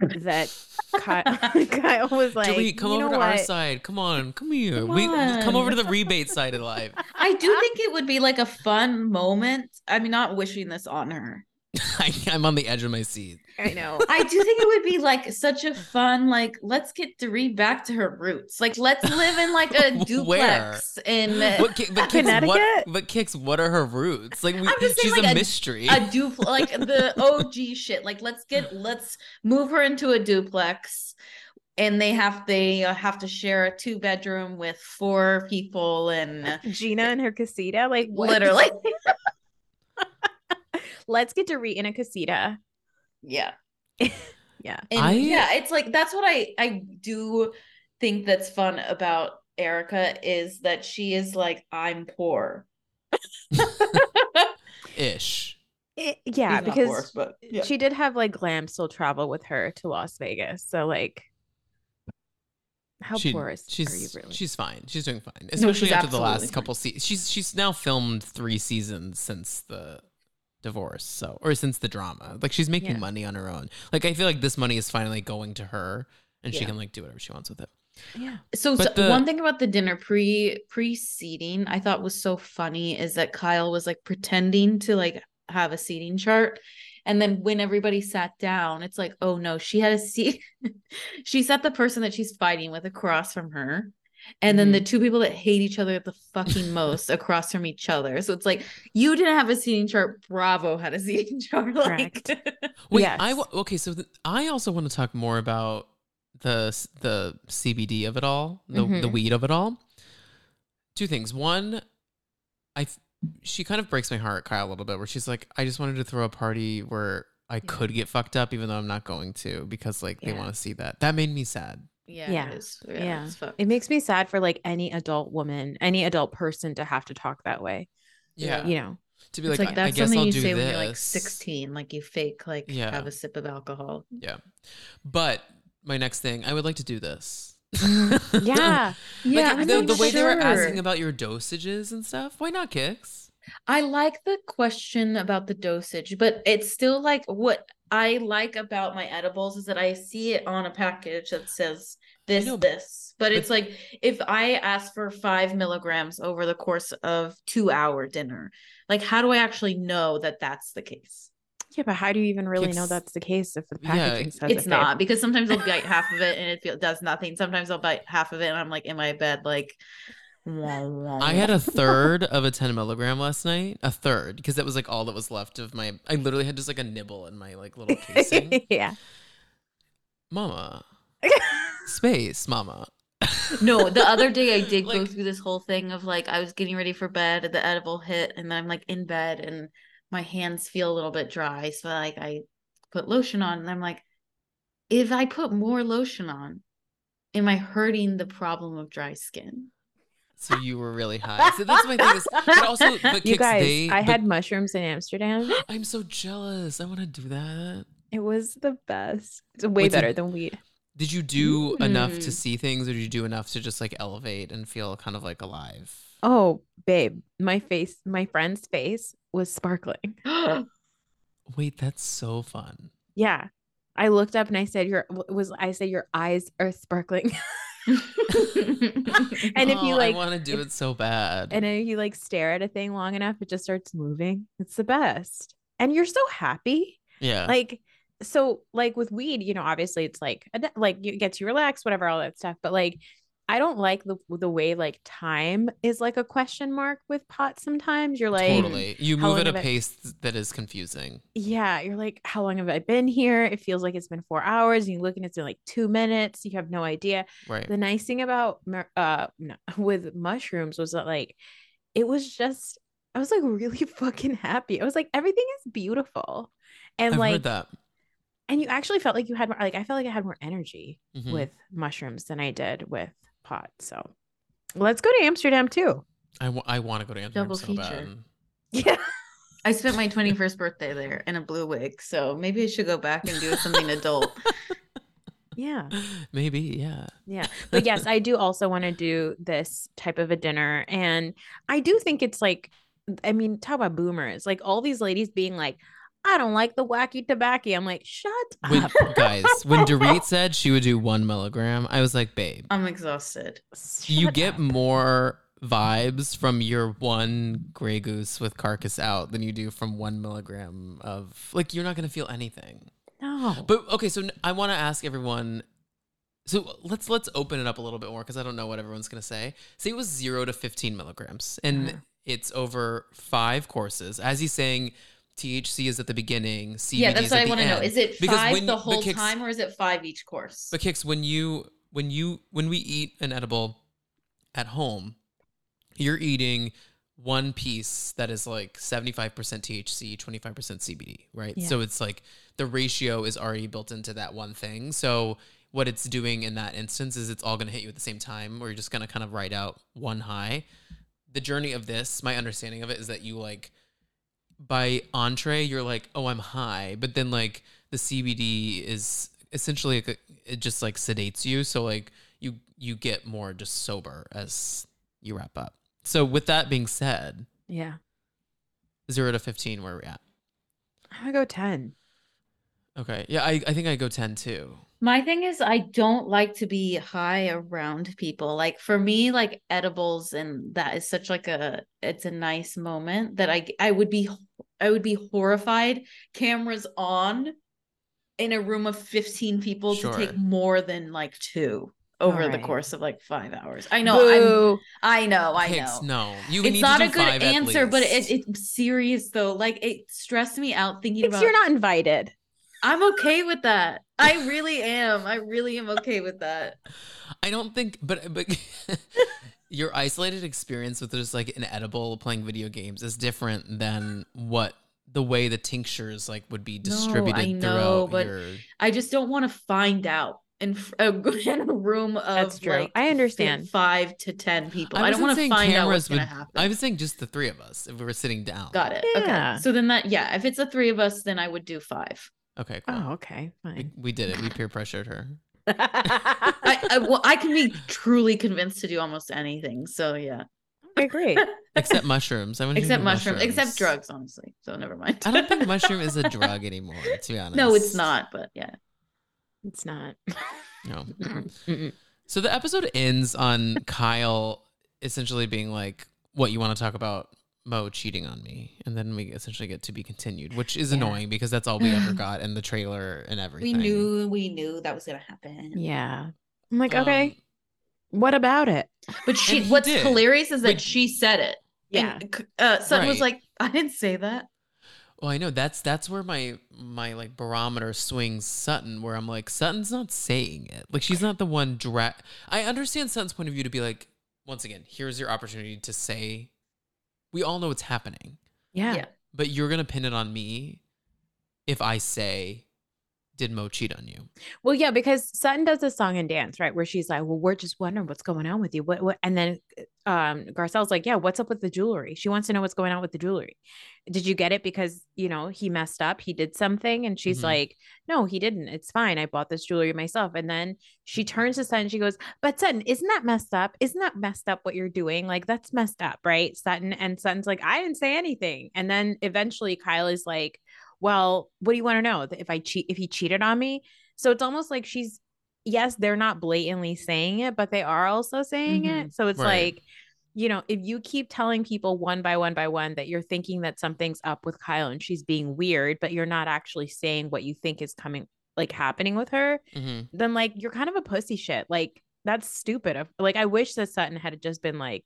that Kyle, Kyle was like, Dorit, come you know over to what? our side. Come on, come here. Come we come over to the rebate side of life. I do think it would be like a fun moment. I mean, not wishing this on her. I, I'm on the edge of my seat. I know. I do think it would be like such a fun, like, let's get Dorit back to her roots. Like, let's live in like a Where? duplex in What, ki- but Cix, Connecticut? what, but Cix, what are her roots? Like, we, I'm just saying, she's like, a a- mystery. a duplex, like the OG shit. Like, let's get, let's move her into a duplex, and they have they uh, have to share a two bedroom with four people, and Gina and her casita, like what? literally, Let's get Dorit in a casita. yeah, Yeah. and I- yeah, it's like that's what I I do think that's fun about Erika is that she is like I'm poor. Ish. It- yeah, She's because poor, but yeah. she did have like glam still travel with her to Las Vegas. So like how She- poor is she's are you really? she's fine. She's doing fine, she's especially after the last fine. couple seasons. She's she's now filmed three seasons since the divorce, so or since the drama. Like she's making Yeah. money on her own. Like I feel like this money is finally going to her, and she can like do whatever she wants with it. yeah. So, so the- one thing about the dinner pre preceding I thought was so funny is that Kyle was like pretending to like have a seating chart. And then when everybody sat down, it's like, oh no, she had a seat. she sat the person that she's fighting with across from her. And then Mhm. the two people that hate each other the fucking most across from each other. So it's like, you didn't have a seating chart. Bravo had a seating chart. Like, Wait, Yes. I okay. So th- I also want to talk more about the the CBD of it all, the the Mhm. weed of it all. Two things. One, I f- she kind of breaks my heart, Kyle, a little bit, where she's like, I just wanted to throw a party where I could get fucked up, even though I'm not going to, because like they want to see that. That made me sad. Yeah, Yeah. it is. Yeah. it's. It makes me sad for like any adult woman, any adult person to have to talk that way. Yeah, You know. to be like, like, I, I that's guess something I'll you do say this. when you're like 16, like you fake like Yeah. have a sip of alcohol. Yeah, but my next thing, I would like to do this. Yeah. Yeah, like, I'm the, not the way they were asking about your dosages and stuff. Why not Cix? I like the question about the dosage, but it's still like what I like about my edibles is that I see it on a package that says this, know, but- this. But it's like if I ask for five milligrams over the course of two hour dinner, like how do I actually know that that's the case? Yeah, but how do you even really know that's the case if the Yeah, packaging says It's it, babe? not because sometimes I'll bite half of it and it feel, does nothing. Sometimes I'll bite half of it and I'm like in my bed, like. I had a third of a 10 milligram last night. A third, because that was like all that was left of my. I literally had just like a nibble in my like little casing. yeah. mama. Space, mama. No, the other day I did go through this whole thing of like I was getting ready for bed, and the edible hit, and then I'm like in bed and my hands feel a little bit dry. So like I put lotion on and I'm like, if I put more lotion on, am I hurting the problem of dry skin? So you were really high. So that's my thing. Is, but also, but You Cix, guys, they, I but- had mushrooms in Amsterdam. I'm so jealous. I want to do that. It was the best. It's way Wait, so- better than weed. Did you do enough to Mm. see things, or did you do enough to just like elevate and feel kind of like alive? Oh, babe, my face, my friend's face was sparkling. Wait, that's so fun. Yeah. I looked up and I said, "Your was." I said, "Your eyes are sparkling." and if you Oh, like, I want to do if- it so bad. and if you like stare at a thing long enough, it just starts moving. It's the best, and you're so happy. yeah, Like, so like with weed, you know, obviously it's like like you get you relaxed, whatever, all that stuff. But like, I don't like the the way like time is like a question mark with pot. Sometimes you're like, totally. You move at a I- pace that is confusing. yeah, you're like, how long have I been here? It feels like it's been four hours. And you look and it's been like two minutes. You have no idea. Right. The nice thing about uh no, with mushrooms was that like it was just I was like really fucking happy. I was like, everything is beautiful. And I've like heard that. and you actually felt like you had more like I felt like I had more energy Mhm. with mushrooms than I did with pot. So let's go to Amsterdam too. I, w- I want to go to Amsterdam Double so feature. bad. Yeah. I spent my 21st birthday there in a blue wig, so maybe I should go back and do something adult. Yeah. Maybe, yeah. Yeah. But yes, I do also want to do this type of a dinner. And I do think it's like, I mean, talk about boomers. Like all these ladies being like, I don't like the wacky tobacco. I'm like, shut When, up. guys, when Dorit said she would do one milligram, I was like, babe, I'm exhausted. you Shut get up. more vibes from your one Grey Goose with carcass out than you do from one milligram of like you're not gonna feel anything. No. But okay, so I want to ask everyone. So let's let's open it up a little bit more because I don't know what everyone's gonna say. Say it was zero to fifteen milligrams, and Uh-huh. it's over five courses. As he's saying, THC is at the beginning. CBD yeah, that's is what at I want to know. Is it Because five the whole time or is it five each course? But Cix, when you when you when we eat an edible at home, you're eating one piece that is like 75% THC, 25% CBD, right? Yeah. So it's like the ratio is already built into that one thing. So what it's doing in that instance is it's all going to hit you at the same time or you're just going to kind of write out one high. The journey of this, my understanding of it is that you like by entree you're like, "Oh, I'm high." But then like the CBD is essentially like a, it just like sedates you, so like you you get more just sober as you wrap up. So with that being said, Yeah. 0 to 15 where are we at? I'm gonna go 10. Okay. Yeah, I, I think I go 10 too. My thing is, I don't like to be high around people. Like for me, like edibles and that is such like a it's a nice moment that I I would be I would be horrified cameras on in a room of 15 people Sure. to take more than like two over the course of like 5 hours. I know I'm Boo. I know, I know. no. You need It's to not do a good answer, but it, it's serious though. Like it stressed me out thinking Because about you're not invited. I'm okay with that. I really am. I really am okay with that. I don't think, but but your isolated experience with just like an edible playing video games is different than what the way the tinctures like would be distributed No, distributed I know, throughout but your. I just don't want to find out in, f- a, in a room of That's true. like I understand. five to ten people. I, don't want to find out what's cameras gonna happen. I was saying just the three of us if we were sitting down. Got it. Yeah. Okay. So then that yeah, if it's the three of us, then I would do five. Okay, cool. Oh, okay. we, Fine. we did it. We peer pressured her. I, I well, I can be truly convinced to do almost anything. So yeah, okay, great. Except mushrooms. I want except mushrooms, except drugs, honestly. So never mind. I don't think mushroom is a drug anymore. To be honest. no, it's not. But yeah, It's not. No. Mm-mm. So the episode ends on Kyle essentially being like, "What you want to talk about?" Mo cheating on me, and then we essentially get to be continued, which is Yeah. annoying because that's all we ever got in the trailer and everything. we knew we knew that was gonna happen. Yeah. I'm like, Um, okay, what about it? But she, what's did. hilarious is that But- she said it. Yeah. And, c- uh, Sutton was like, I didn't say that. Well, I know that's that's where my my like barometer swings Sutton, where I'm like, Sutton's not saying it. Like she's not the one dra I understand Sutton's point of view to be like, once again, here's your opportunity to say, we all know what's happening, Yeah. Yeah. but you're gonna pin it on me if I say, did Mo cheat on you? Well, yeah, because Sutton does this song and dance, right? Where she's like, Well, we're just wondering what's going on with you. What what and then um Garcelle's like, Yeah, what's up with the jewelry? She wants to know what's going on with the jewelry. Did you get it because you know he messed up? He did something, and she's Mhm. like, No, he didn't. It's fine. I bought this jewelry myself. And then she turns to Sutton, she goes, But Sutton, isn't that messed up? Isn't that messed up what you're doing? Like that's messed up, right? Sutton and Sutton's like, I didn't say anything. And then eventually Kyle is like, well, what do you want to know? If I cheat, if he cheated on me, so it's almost like she's, yes, they're not blatantly saying it, but they are also saying Mhm. it. So it's Right. like, you know, if you keep telling people one by one by one that you're thinking that something's up with Kyle and she's being weird, but you're not actually saying what you think is coming, like happening with her, hmm then like you're kind of a pussy shit. Like that's stupid. Like I wish that Sutton had just been like,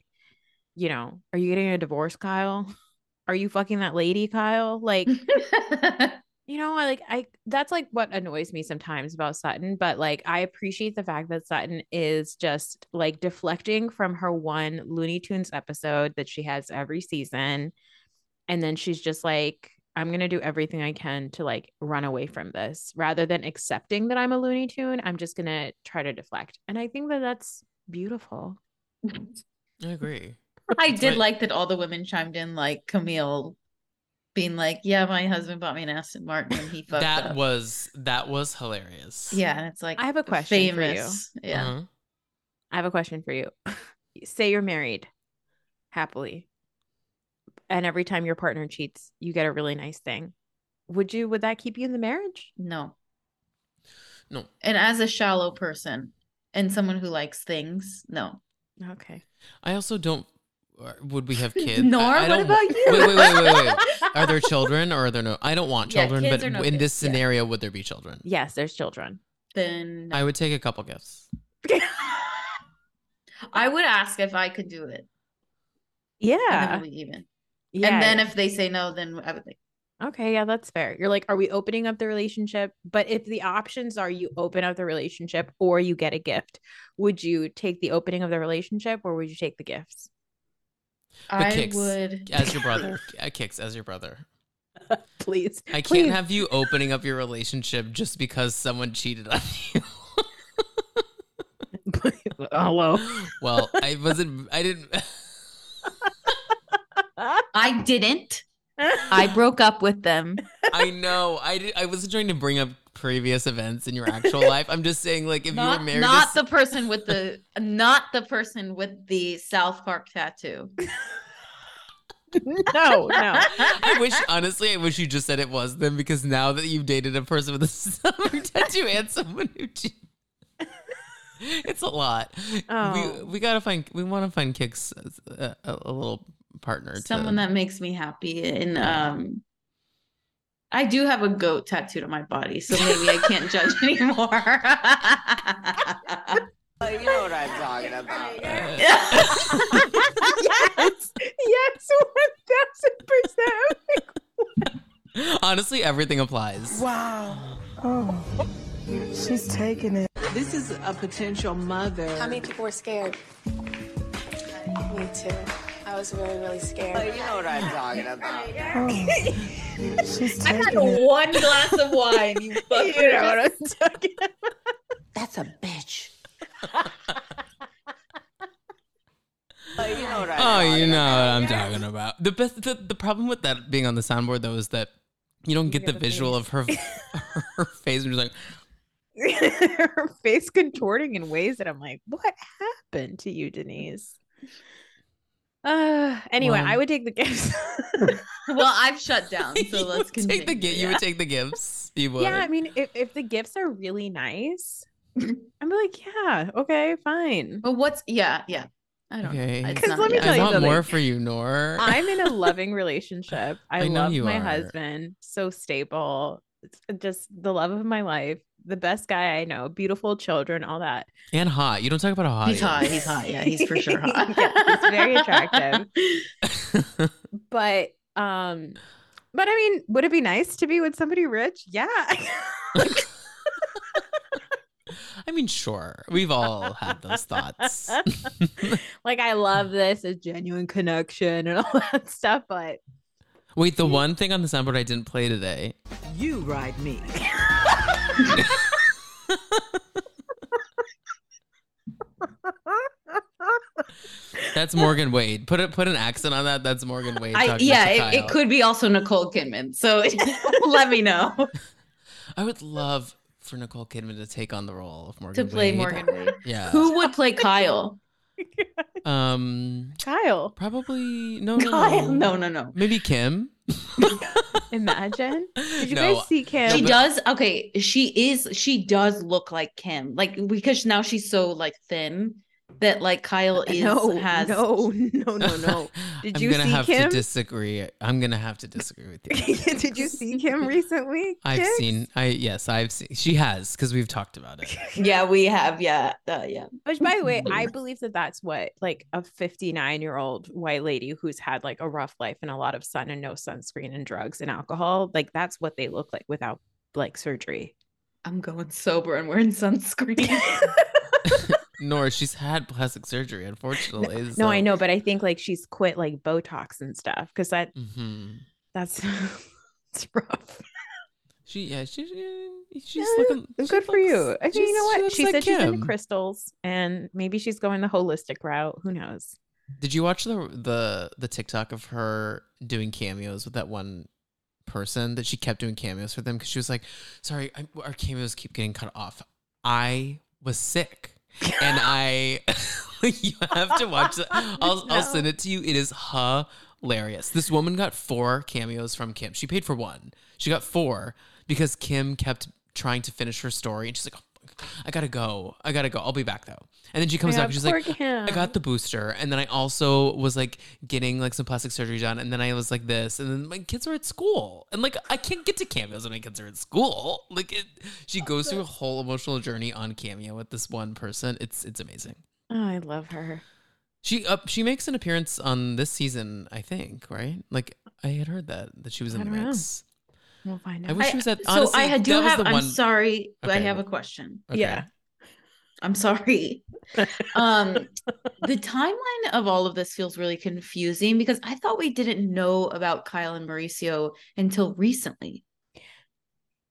you know, are you getting a divorce, Kyle? Are you fucking that lady, Kyle? Like, you know, I like I that's like what annoys me sometimes about Sutton, but like I appreciate the fact that Sutton is just like deflecting from her one Looney Tunes episode that she has every season and then she's just like i'm going to do everything i can to like run away from this rather than accepting that i'm a looney tune i'm just going to try to deflect and i think that that's beautiful I agree. I did Right. like that all the women chimed in, like Camille being like, "Yeah, my husband bought me an Aston Martin and he fucked That up." was that was hilarious. yeah, and it's like I have a question for you. Yeah, Uh-huh. i have a question for you say you're married happily and every time your partner cheats you get a really nice thing would you would that keep you in the marriage no, No. and as a shallow person and someone who likes things, no. okay I also don't. Would we have kids? Nor, I, I what don't- about you? Wait, wait, wait, wait, wait. Are there children or are there no? I don't want children, kids but no in kids, this yeah. scenario, would there be children? yes there's children Then I would take a couple gifts. I would ask if I could do it, yeah even. yeah and then if they say no, then I would like. Okay, yeah, that's fair. You're like, are we opening up the relationship? But if the options are you open up the relationship or you get a gift, would you take the opening of the relationship or would you take the gifts? But I Cix would as your brother. Cix as your brother. Please. I can't Please. have you opening up your relationship just because someone cheated on you. Hello. well, I wasn't. I didn't. I didn't. I broke up with them. I know. I did, I wasn't trying to bring up previous events in your actual life. I'm just saying, like, if you not were married, not to, the person with the not the person with the South Park tattoo. no, no. I wish, honestly, I wish you just said it was them because now that you've dated a person with a South Park tattoo and someone who cheated. It's a lot. We Oh. we gotta find. We want to find Cix a, a, a little partner. to- Someone that makes me happy. And um I do have a goat tattooed on my body, so maybe I can't judge anymore. You know what I'm talking about. yes. Yes, 1000%. Honestly, everything applies. Wow. Oh, she's taking it. This is a potential mother. How many people were scared? Me too. I was really, really scared. You know what I'm talking about. Oh, she's I had it. one glass of wine. You fucking You know what I'm talking about. That's a bitch. you know what I'm Oh, you know about. what I'm talking about. The best. The, the problem with that being on the soundboard though is that you don't get the the visual of her her face. And you're like, Her face contorting in ways that I'm like, what happened to you, Denise? Uh, anyway, Well- I would take the gifts. Well, I've shut down, you so let's continue. take the gi- You would take the gifts. You would. yeah, I mean, if, if the gifts are really nice, I'm like, yeah, okay, fine. But what's yeah, yeah. I don't Okay. know. It's 'Cause not- let me yeah. tell I you want something. more for you, Noor. I'm in a loving relationship. I, I love my are. husband, so stable. It's just the love of my life, the best guy I know, beautiful children, all that. and hot. You don't talk about how hot He's he hot. He's hot. Yeah, he's for sure hot. Yeah, he's very attractive. But um but I mean, would it be nice to be with somebody rich? Yeah. I mean, sure. We've all had those thoughts. like I love this, a genuine connection and all that stuff, but Wait, the one thing on the soundboard I didn't play today. You ride me. That's Morgan Wade. Put it. Put an accent on that. That's Morgan Wade. I, yeah, it, it could be also Nicole Kidman. So let me know I would love for Nicole Kidman to take on the role of Morgan. to play Wade. Morgan Wade. Yeah. Who would play Kyle? Um. Kyle, Probably no. No. Kyle? No. No, no, no. Maybe Kim. imagine. Did you No, guys see Kim? She does. Okay, she is. She does look like Kim, like because now she's so like thin that like Kyle is no, has. no, no, no, no. Did I'm you gonna see have Kim? to disagree. I'm gonna have to disagree with you. Did you see Kim recently? I've Cix? seen. I yes, I've seen. She has because we've talked about it. Yeah, we have. Yeah, uh, yeah. Which, by the way, I believe that that's what like a 59 year old white lady who's had like a rough life and a lot of sun and no sunscreen and drugs and alcohol, like that's what they look like without like surgery. I'm going sober and wearing sunscreen. Noor she's had plastic surgery, unfortunately. No, I know, but I think like she's quit like Botox and stuff because that hmm that's it's rough. She, yeah, she, she- she's Yeah, looking. good she for you. I mean, you know she's- what? She like said she's into Kim. crystals, and maybe she's going the holistic route. Who knows? Did you watch the the the TikTok of her doing cameos with that one person that she kept doing cameos for them because she was like, "Sorry, I, our cameos keep getting cut off. I was sick." And I, you have to watch it. I'll, I'll send it to you. It is hilarious. This woman got four cameos from Kim. She paid for one. She got four because Kim kept trying to finish her story, and she's like, "I gotta go. I gotta go. I'll be back though." And then she comes Yeah, back and she's like, poor "I got the booster," and then I also was like getting like some plastic surgery done, and then I was like this, and then my kids are at school, and like I can't get to cameos when my kids are at school. Like it, she goes through a whole emotional journey on cameo with this one person. It's it's amazing. Oh, I love her. She up she makes an appearance on this season, I think, right? Like I had heard that that she was in the don't know. We'll find I wish I- she was at. so Honestly, I had- do have. I'm one. sorry, but I have a question. Okay. Yeah. I'm sorry. um, the timeline of all of this feels really confusing because I thought we didn't know about Kyle and Mauricio until recently.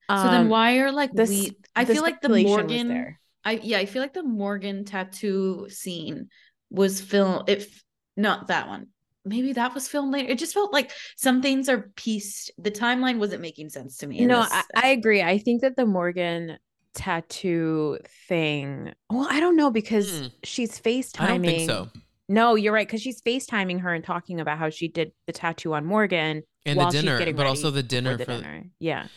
So then Um, why are like the we? I feel like the Morgan. I yeah, I feel like the Morgan tattoo scene was filmed. If not that one, maybe that was filmed later. It just felt like some things are pieced. The timeline wasn't making sense to me. in No, I, I agree. I think that the Morgan tattoo thing. Well, I don't know because Hmm. she's FaceTiming. I don't think so. No, you're right because she's FaceTiming her and talking about how she did the tattoo on Morgan And while the she's dinner, getting but ready also the dinner for dinner the for. dinner. Yeah.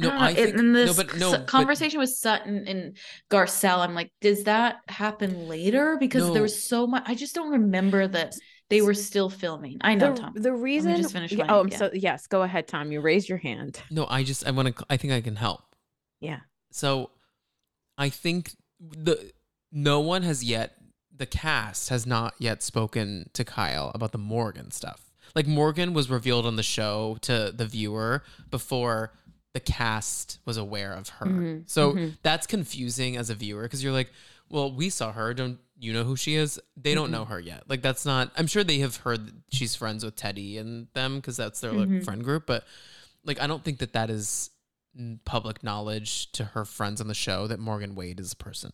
No, I. I It- think and no, this but no s- but- conversation with Sutton and Garcelle, I'm like, does that happen later? Because there was so much. I just don't remember that they were still filming. I know, the, Tom. the reason just finish yeah, oh, I'm yeah. so yes, go ahead, Tom. You raised your hand. No, I just I want to. I think I can help. Yeah. So, I think the no one has yet. The cast has not yet spoken to Kyle about the Morgan stuff. Like Morgan was revealed on the show to the viewer before the cast was aware of her. Mhm, So mhm. that's confusing as a viewer because you're like, well, we saw her. Don't you know who she is? They don't know her yet. Like that's not. I'm sure they have heard that she's friends with Teddi and them because that's their like Mhm. friend group. But like, I don't think that that is public knowledge to her friends on the show that Morgan Wade is a person.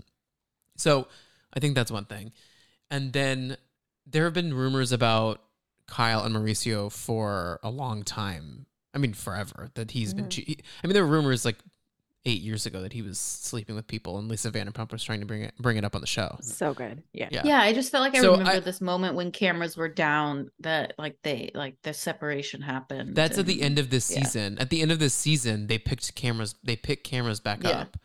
So I think that's one thing. And then there have been rumors about Kyle and Mauricio for a long time. I mean, forever that he's been. Mhm. che- I mean, there were rumors like eight years ago that he was sleeping with people, and Lisa Vanderpump was trying to bring it bring it up on the show. So good. Yeah. Yeah. yeah, I just felt like I So remember I- this moment when cameras were down that like they like the separation happened. That's at the end of this yeah. season. At the end of this season, they picked cameras. They picked cameras back Yeah. up.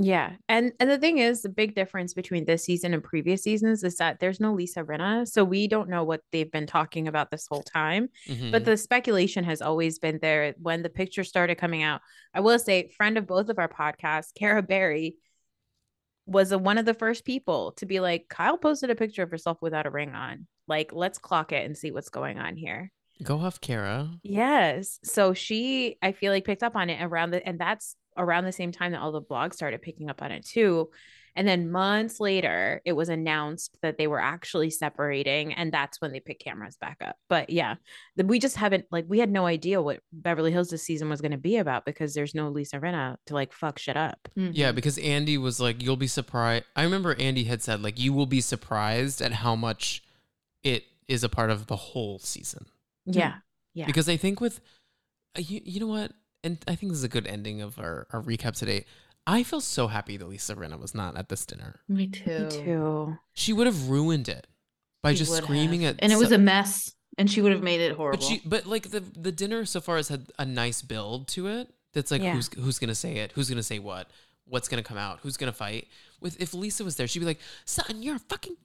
Yeah. And and the thing is, the big difference between this season and previous seasons is that there's no Lisa Rinna. So we don't know what they've been talking about this whole time. Mhm. But the speculation has always been there when the picture started coming out. I will say, friend of both of our podcasts, Kara Berry, was a, one of the first people to be like, Kyle posted a picture of herself without a ring on. Like, let's clock it and see what's going on here. Go off, Kara. Yes. So she, I feel like, picked up on it around the, and that's around the same time that all the blogs started picking up on it too. And then months later, it was announced that they were actually separating, and that's when they picked cameras back up. But yeah, the- we just haven't like we had no idea what Beverly Hills this season was going to be about because there's no Lisa Rinna to like fuck shit up. Yeah, Mhm. because Andy was like, "You'll be surprised." I remember Andy had said, "Like you will be surprised at how much it is a part of the whole season." Yeah. Yeah. Because I think with, uh, you, you know what, and I think this is a good ending of our, our recap today. I feel so happy that Lisa Rinna was not at this dinner. me too. Me too. She would have ruined it by She just screaming have. at. and it was so- a mess, and she would have made it horrible. But she, but like the the dinner so far has had a nice build to it. That's like Yeah. who's who's gonna say it, who's gonna say what, what's gonna come out, who's gonna fight. With if Lisa was there, she'd be like, "Son, you're a fucking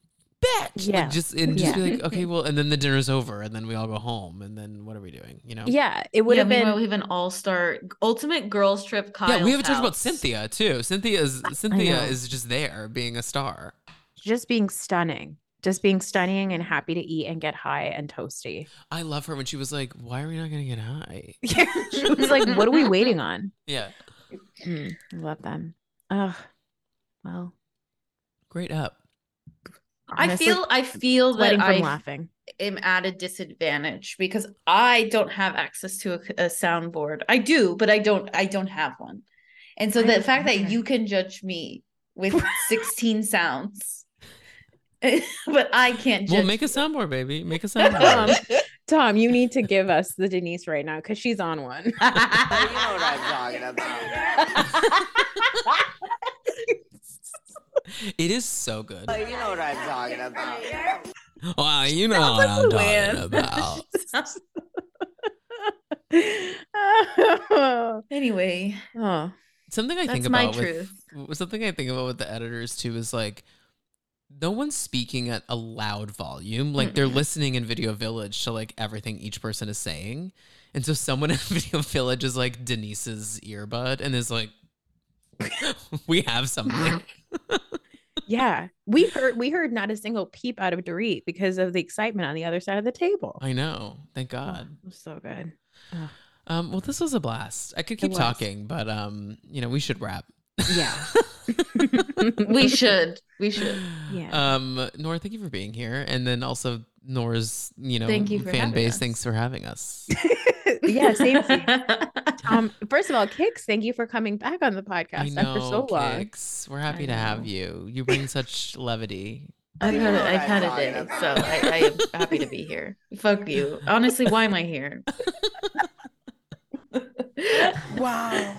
bitch." Yeah. like, just and just Yeah. be like, "Okay, well," and then the dinner's over, and then we all go home, and then what are we doing? You know? Yeah. It would yeah, have been. we have an all-star ultimate girls trip. Kyle's yeah. We haven't talked about. Cynthia too. Cynthia is Cynthia is just there being a star. just being stunning, just being stunning and happy to eat and get high and toasty. I love her when she was like, "Why are we not gonna get high?" she was like, "What are we waiting on?" Yeah, Mm, love them. Ugh. Well, great up. I feel I feel that sweating from I laughing. am at a disadvantage because I don't have access to a, a soundboard. I do, but I don't I don't have one. And so I the fact that either. you can judge me with 16 sounds but I can't judge Well, make a soundboard, baby. Make a soundboard. Um, Tom, you need to give us the Denise right now because she's on one. You know what I'm talking about. It is so good. You know what I'm talking about. Wow, you know what I'm talking about. oh, anyway, Something I think That's my about truth. with something I think about with the editors too is like no one's speaking at a loud volume. Like they're listening in Video Village to like everything each person is saying. And so someone in Video Village is like Denise's earbud and is like we have something. yeah. We heard we heard not a single peep out of Dorit because of the excitement on the other side of the table. I know. Thank God. It was so good. Um, well, this was a blast. I could keep talking, but um, you know, we should wrap. Yeah. we should. We should. Yeah. Um, Noor, thank you for being here, and then also Noor's, you know, Thank you for fan base. us. Thanks for having us. yeah, same to you. Um, first of all, Cix, thank you for coming back on the I podcast know, after so long. Cix. We're happy I to have you. You bring such levity. I've You had a, I've had a day, so I, I am happy to be here. Fuck you. Honestly, why am I here? Wow.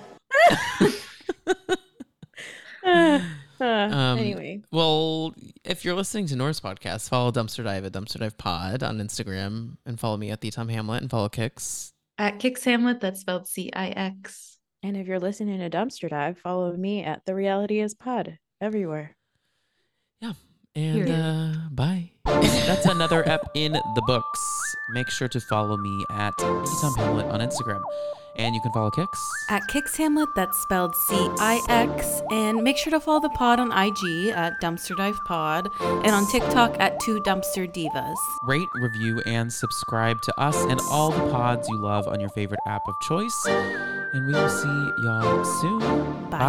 Uh, Um, anyway, Well, if you're listening to Noor's podcast, follow Dumpster Dive at Dumpster Dive Pod on Instagram, and follow me at the Tom Hamlett, and follow Cix At Cix Hamlett, that's spelled C I X. and if you're listening to Dumpster Dive, follow me at The Reality is Pod everywhere. And uh, bye. That's another ep in the books. Make sure to follow me at the Tom Hamlett on Instagram. And you can follow Cix. At Cix Hamlett, that's spelled C I X. And make sure to follow the pod on IG at Dumpster Dive Pod and on TikTok at Two Dumpster Divas. Rate, review, and subscribe to us and all the pods you love on your favorite app of choice. And we will see y'all soon. Bye.